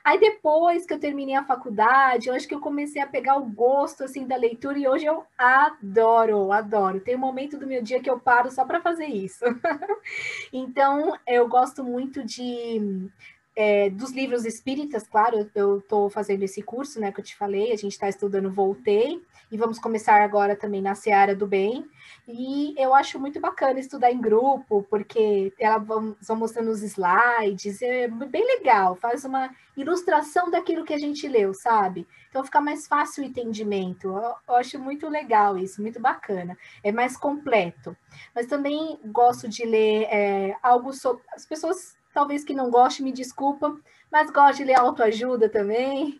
Aí depois que eu terminei a faculdade, eu acho que eu comecei a pegar o gosto assim da leitura e hoje eu adoro, adoro. Tem um momento do meu dia que eu paro só para fazer isso. então, eu gosto muito de é, dos livros espíritas, claro, eu estou fazendo esse curso, né, que eu te falei, a gente está estudando Voltei, e vamos começar agora também na Seara do Bem, e eu acho muito bacana estudar em grupo, porque elas vão, mostrando os slides, é bem legal, faz uma ilustração daquilo que a gente leu, sabe? Então fica mais fácil o entendimento, eu, eu acho muito legal isso, muito bacana, é mais completo. Mas também gosto de ler é, algo sobre... As pessoas talvez que não goste, me desculpa, mas gosto de ler autoajuda também.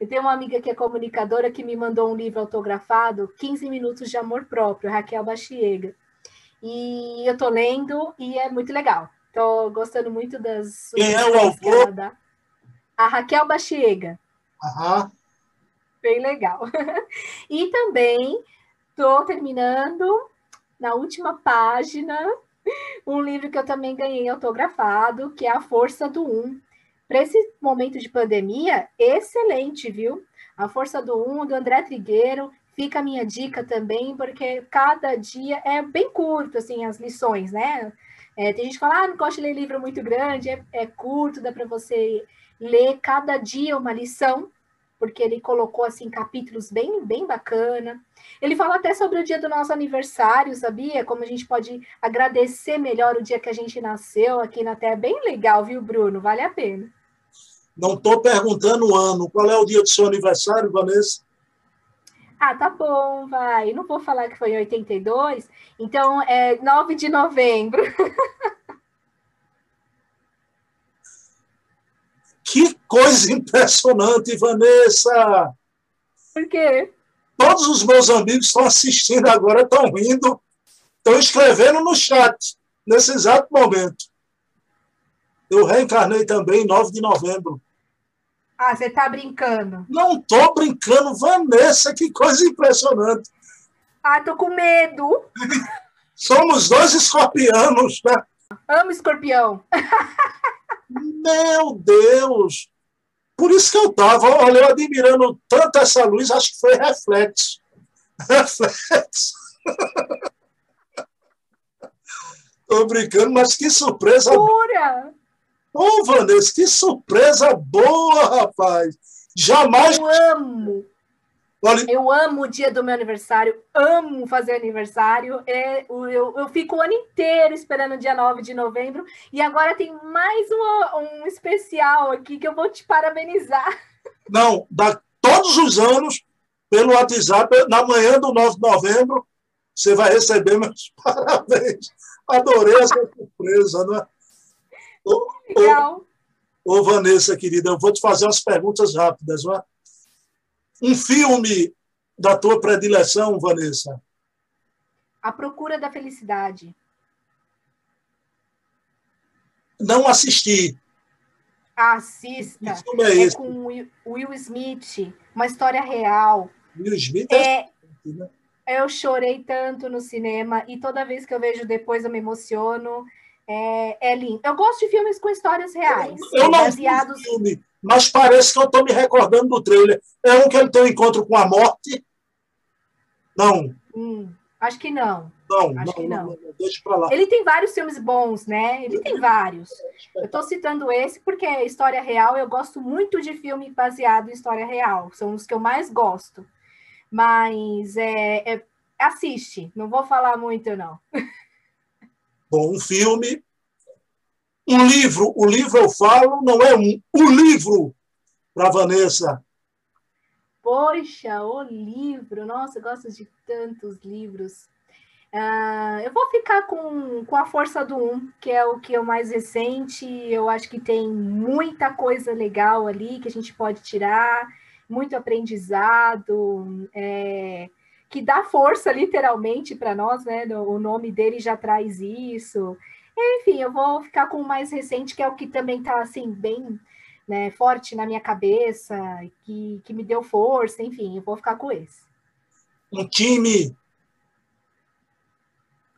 Eu tenho uma amiga que é comunicadora que me mandou um livro autografado, 15 Minutos de Amor Próprio, Raquel Bachiega. E eu tô lendo e é muito legal. Tô gostando muito das. Quem é o autor? A Raquel Bachiega. Aham. Bem legal. e também tô terminando na última página um livro que eu também ganhei autografado, que é A Força do Um. Para esse momento de pandemia, excelente, viu? A Força do Um, do André Trigueiro, fica a minha dica também, porque cada dia é bem curto, assim, as lições, né? É, tem gente que fala, ah, não gosto de ler livro muito grande, é, é curto, dá para você ler cada dia uma lição, porque ele colocou assim capítulos bem bem bacana. Ele fala até sobre o dia do nosso aniversário, sabia? Como a gente pode agradecer melhor o dia que a gente nasceu aqui na Terra. Bem legal, viu, Bruno? Vale a pena. Não estou perguntando o ano. Qual é o dia do seu aniversário, Vanessa? Ah, tá bom, vai. Não vou falar que foi em 82. Então, é 9 de novembro. Que coisa impressionante, Vanessa! Por quê? Todos os meus amigos estão assistindo agora, estão rindo, estão escrevendo no chat, nesse exato momento. Eu reencarnei também em 9 de novembro. Ah, você está brincando? Não estou brincando, Vanessa, que coisa impressionante. Ah, tô com medo. Somos dois escorpianos, né? Amo escorpião. Meu Deus! Por isso que eu estava, olha, eu admirando tanto essa luz, acho que foi reflexo. Reflexo. Estou brincando, mas que surpresa. Pura! Ô, oh, Vanessa, que surpresa boa, rapaz! Jamais. Eu amo! Eu amo o dia do meu aniversário, amo fazer aniversário. É, eu, eu fico o ano inteiro esperando o dia 9 de novembro. E agora tem mais um, um especial aqui que eu vou te parabenizar. Não, da, todos os anos, pelo WhatsApp, na manhã do 9 de novembro, você vai receber meus parabéns. Adorei essa surpresa, não é? Legal. Ô, ô, Vanessa, querida, eu vou te fazer umas perguntas rápidas, não é? Um filme da tua predileção, Vanessa? A Procura da Felicidade. Não assisti. Assista. Que filme é, é com Will Smith, uma história real. Will Smith é... é... Né? Eu chorei tanto no cinema e toda vez que eu vejo depois eu me emociono. É, é lindo. Eu gosto de filmes com histórias reais. Eu, eu não baseados... vi filme, mas parece que eu estou me recordando do trailer. É um que ele tem um encontro com a morte? Não. Hum, acho que não. Não, acho não, que não. não, não. Deixa pra lá. Ele tem vários filmes bons, né? Ele tem vários. Eu estou citando esse porque é história real. Eu gosto muito de filme baseado em história real. São os que eu mais gosto. Mas é, é assiste. Não vou falar muito, não. Bom, filme um livro, o livro eu falo, não é um, o livro para Vanessa. Poxa, o livro, nossa, eu gosto de tantos livros. Uh, eu vou ficar com, com A Força do Um, que é o que é o mais recente. Eu acho que tem muita coisa legal ali que a gente pode tirar, muito aprendizado, é, que dá força literalmente para nós, né? O nome dele já traz isso. Enfim, eu vou ficar com o mais recente, que é o que também está assim, bem né, forte na minha cabeça, que, que me deu força, enfim, eu vou ficar com esse. Um time.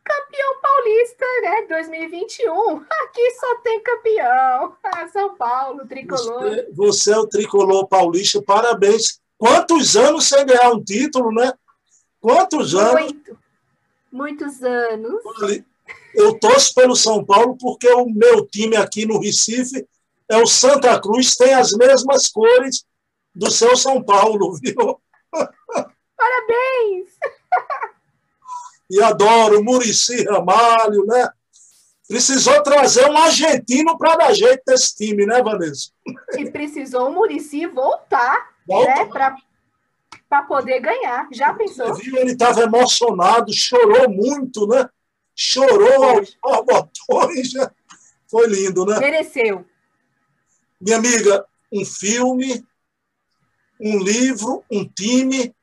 Campeão paulista, né? 2021. Aqui só tem campeão. Ah, São Paulo, tricolor. Você, você é o tricolor paulista, parabéns. Quantos anos sem ganhar um título, né? Quantos Muito, anos? Muitos anos eu torço pelo São Paulo porque o meu time aqui no Recife é o Santa Cruz, tem as mesmas cores do seu São Paulo, viu? Parabéns! E adoro Murici Ramalho, né? Precisou trazer um argentino para dar jeito desse time, né, Vanessa? E precisou o Murici voltar, Volta. né, para poder ganhar. Já pensou? Viu? Ele estava emocionado, chorou muito, né? Chorou aos botões. Né? Foi lindo, né? Mereceu. Minha amiga, um filme, um livro, um time,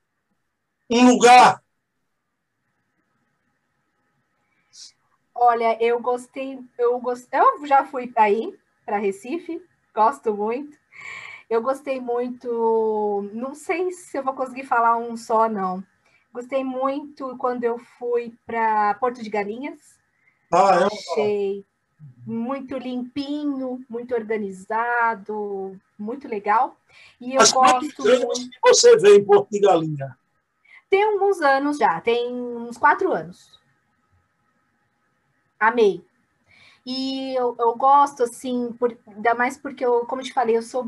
um lugar Olha, eu gostei, eu gostei, eu já fui aí para Recife, gosto muito. Eu gostei muito, não sei se eu vou conseguir falar um só não. Gostei muito quando eu fui para Porto de Galinhas. Ah, é? Achei muito limpinho, muito organizado, muito legal. E eu Mas gosto muito. que você vê em Porto de Galinha? Tem alguns anos já, tem uns quatro anos amei. E eu, eu gosto, assim, por, ainda mais porque, eu, como eu te falei, eu sou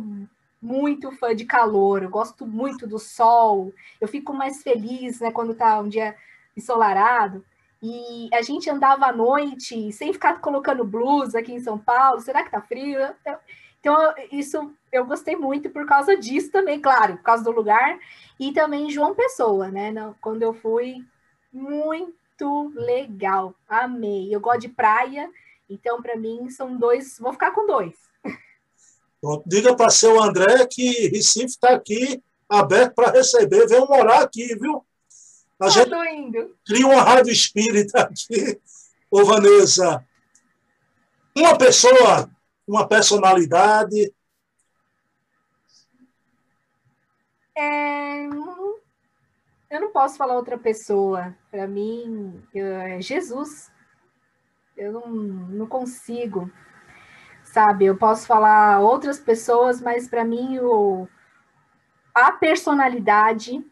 muito fã de calor, eu gosto muito do sol, eu fico mais feliz, né, quando tá um dia ensolarado. E a gente andava à noite sem ficar colocando blusa aqui em São Paulo. Será que tá frio? Então, isso eu gostei muito por causa disso também, claro, por causa do lugar. E também João Pessoa, né? Quando eu fui, muito legal. Amei. Eu gosto de praia, então para mim são dois. Vou ficar com dois. Diga para seu André que Recife está aqui aberto para receber. Vem morar aqui, viu? A gente indo. cria uma rádio espírita aqui. Ô, Vanessa, uma pessoa, uma personalidade. É, eu não posso falar outra pessoa. Para mim, é Jesus. Eu não, não consigo, sabe? Eu posso falar outras pessoas, mas para mim o, a personalidade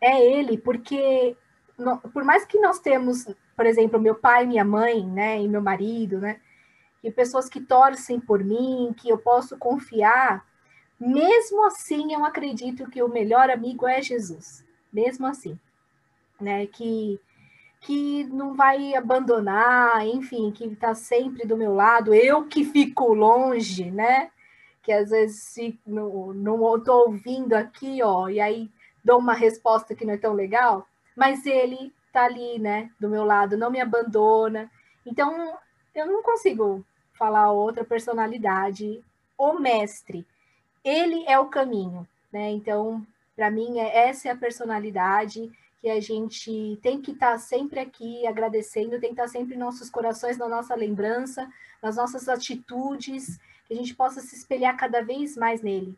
é ele, porque no, por mais que nós temos, por exemplo, meu pai, minha mãe, né, e meu marido, né, e pessoas que torcem por mim, que eu posso confiar, mesmo assim eu acredito que o melhor amigo é Jesus mesmo assim, né? Que que não vai abandonar, enfim, que está sempre do meu lado, eu que fico longe, né? Que às vezes não estou ouvindo aqui, ó, e aí dou uma resposta que não é tão legal, mas ele está ali, né, do meu lado, não me abandona. Então, eu não consigo falar outra personalidade. O mestre, ele é o caminho, né? Então, para mim, é, essa é a personalidade que a gente tem que estar tá sempre aqui agradecendo, tem que estar tá sempre em nossos corações, na nossa lembrança, nas nossas atitudes, que a gente possa se espelhar cada vez mais nele.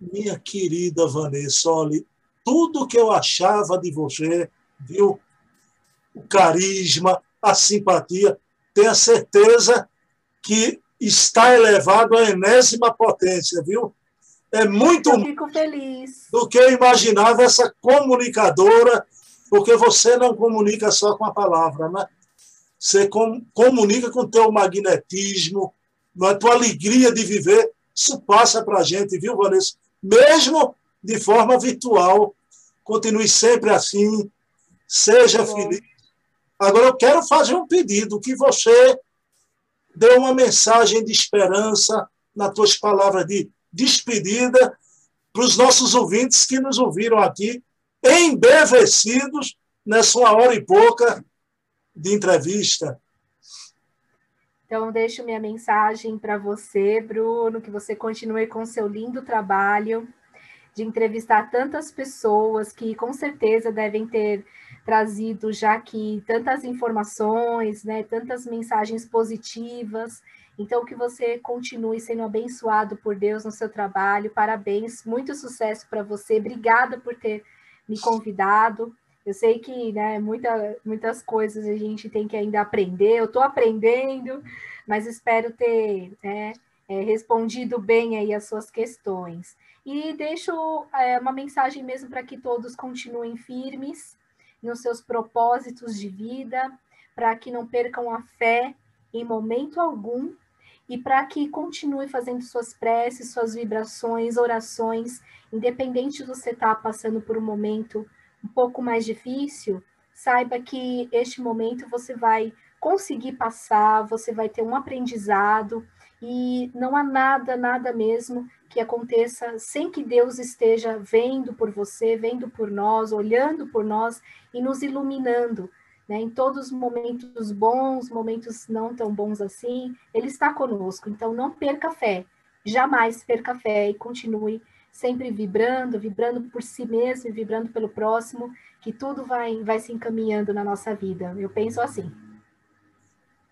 Minha querida Vanessa, olha, tudo que eu achava de você, viu? O carisma, a simpatia, tenha certeza que está elevado à enésima potência, viu? É muito eu fico feliz. do que eu imaginava essa comunicadora, porque você não comunica só com a palavra, né? Você com, comunica com o teu magnetismo, a tua alegria de viver, isso passa para a gente, viu, Vanessa? Mesmo de forma virtual, continue sempre assim, seja feliz. Agora, eu quero fazer um pedido, que você dê uma mensagem de esperança nas tuas palavras de despedida para os nossos ouvintes que nos ouviram aqui, embevecidos nessa uma hora e pouca de entrevista. Então, deixo minha mensagem para você, Bruno, que você continue com seu lindo trabalho de entrevistar tantas pessoas que com certeza devem ter trazido já aqui tantas informações, né, tantas mensagens positivas então, que você continue sendo abençoado por Deus no seu trabalho. Parabéns, muito sucesso para você. Obrigada por ter me convidado. Eu sei que né, muita, muitas coisas a gente tem que ainda aprender. Eu estou aprendendo, mas espero ter né, é, respondido bem aí as suas questões. E deixo é, uma mensagem mesmo para que todos continuem firmes nos seus propósitos de vida, para que não percam a fé em momento algum e para que continue fazendo suas preces, suas vibrações, orações, independente de você estar tá passando por um momento um pouco mais difícil, saiba que este momento você vai conseguir passar, você vai ter um aprendizado e não há nada, nada mesmo que aconteça sem que Deus esteja vendo por você, vendo por nós, olhando por nós e nos iluminando. Né? Em todos os momentos bons, momentos não tão bons assim, Ele está conosco. Então, não perca fé, jamais perca fé e continue sempre vibrando, vibrando por si mesmo e vibrando pelo próximo, que tudo vai, vai se encaminhando na nossa vida. Eu penso assim.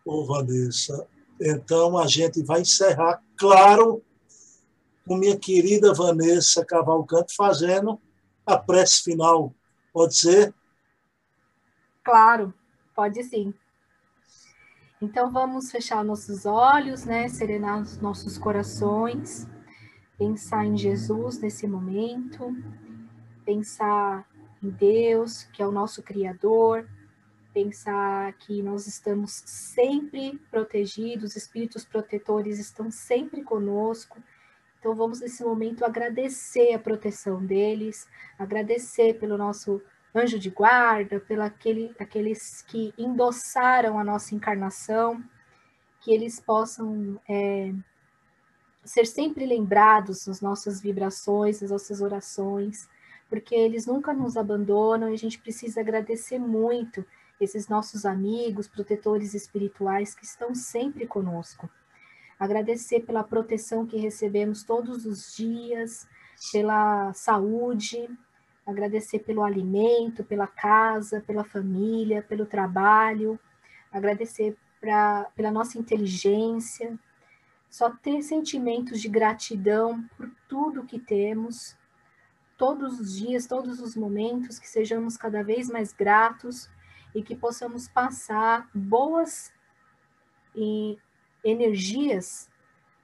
Ô, Vanessa, então a gente vai encerrar, claro, com minha querida Vanessa Cavalcante fazendo a prece final. Pode ser? Claro, pode sim. Então vamos fechar nossos olhos, né? Serenar os nossos corações, pensar em Jesus nesse momento, pensar em Deus, que é o nosso Criador, pensar que nós estamos sempre protegidos, espíritos protetores estão sempre conosco. Então vamos nesse momento agradecer a proteção deles, agradecer pelo nosso anjo de guarda, pela aquele, aqueles que endossaram a nossa encarnação, que eles possam é, ser sempre lembrados nas nossas vibrações, nas nossas orações, porque eles nunca nos abandonam e a gente precisa agradecer muito esses nossos amigos, protetores espirituais que estão sempre conosco. Agradecer pela proteção que recebemos todos os dias, pela saúde, agradecer pelo alimento, pela casa, pela família, pelo trabalho, agradecer pra, pela nossa inteligência, só ter sentimentos de gratidão por tudo que temos, todos os dias, todos os momentos, que sejamos cada vez mais gratos e que possamos passar boas e energias,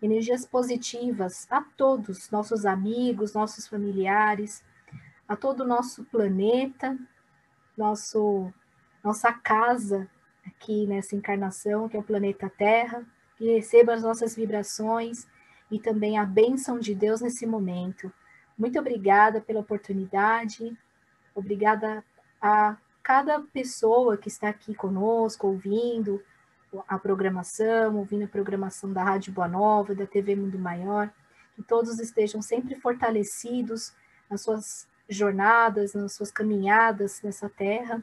energias positivas a todos, nossos amigos, nossos familiares, a todo o nosso planeta, nosso, nossa casa aqui nessa encarnação, que é o planeta Terra, que receba as nossas vibrações e também a bênção de Deus nesse momento. Muito obrigada pela oportunidade, obrigada a cada pessoa que está aqui conosco, ouvindo a programação, ouvindo a programação da Rádio Boa Nova, da TV Mundo Maior, que todos estejam sempre fortalecidos nas suas jornadas, nas suas caminhadas nessa terra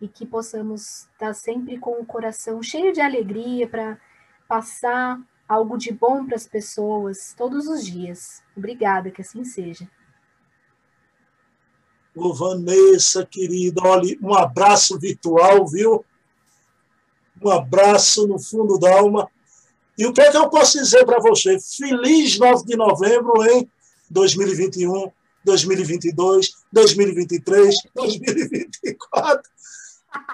e que possamos estar sempre com o coração cheio de alegria para passar algo de bom para as pessoas todos os dias. Obrigada, que assim seja. Ô, Vanessa, querida, olha, um abraço virtual, viu? Um abraço no fundo da alma. E o que é que eu posso dizer para você? Feliz 9 de novembro em 2021. 2022, 2023, 2024.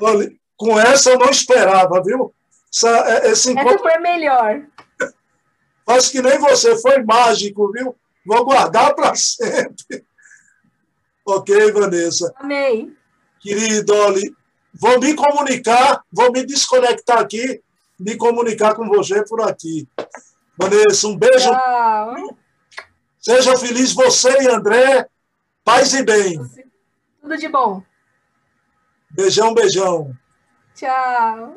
Olha, com essa eu não esperava, viu? Essa, é, esse encontro... Essa foi melhor. Acho que nem você, foi mágico, viu? Vou guardar para sempre. Ok, Vanessa? Amei. Querido, olha, vou me comunicar, vou me desconectar aqui, me comunicar com você por aqui. Vanessa, um beijo. Tchau. Seja feliz você e André. Paz e bem. Tudo de bom. Beijão, beijão. Tchau.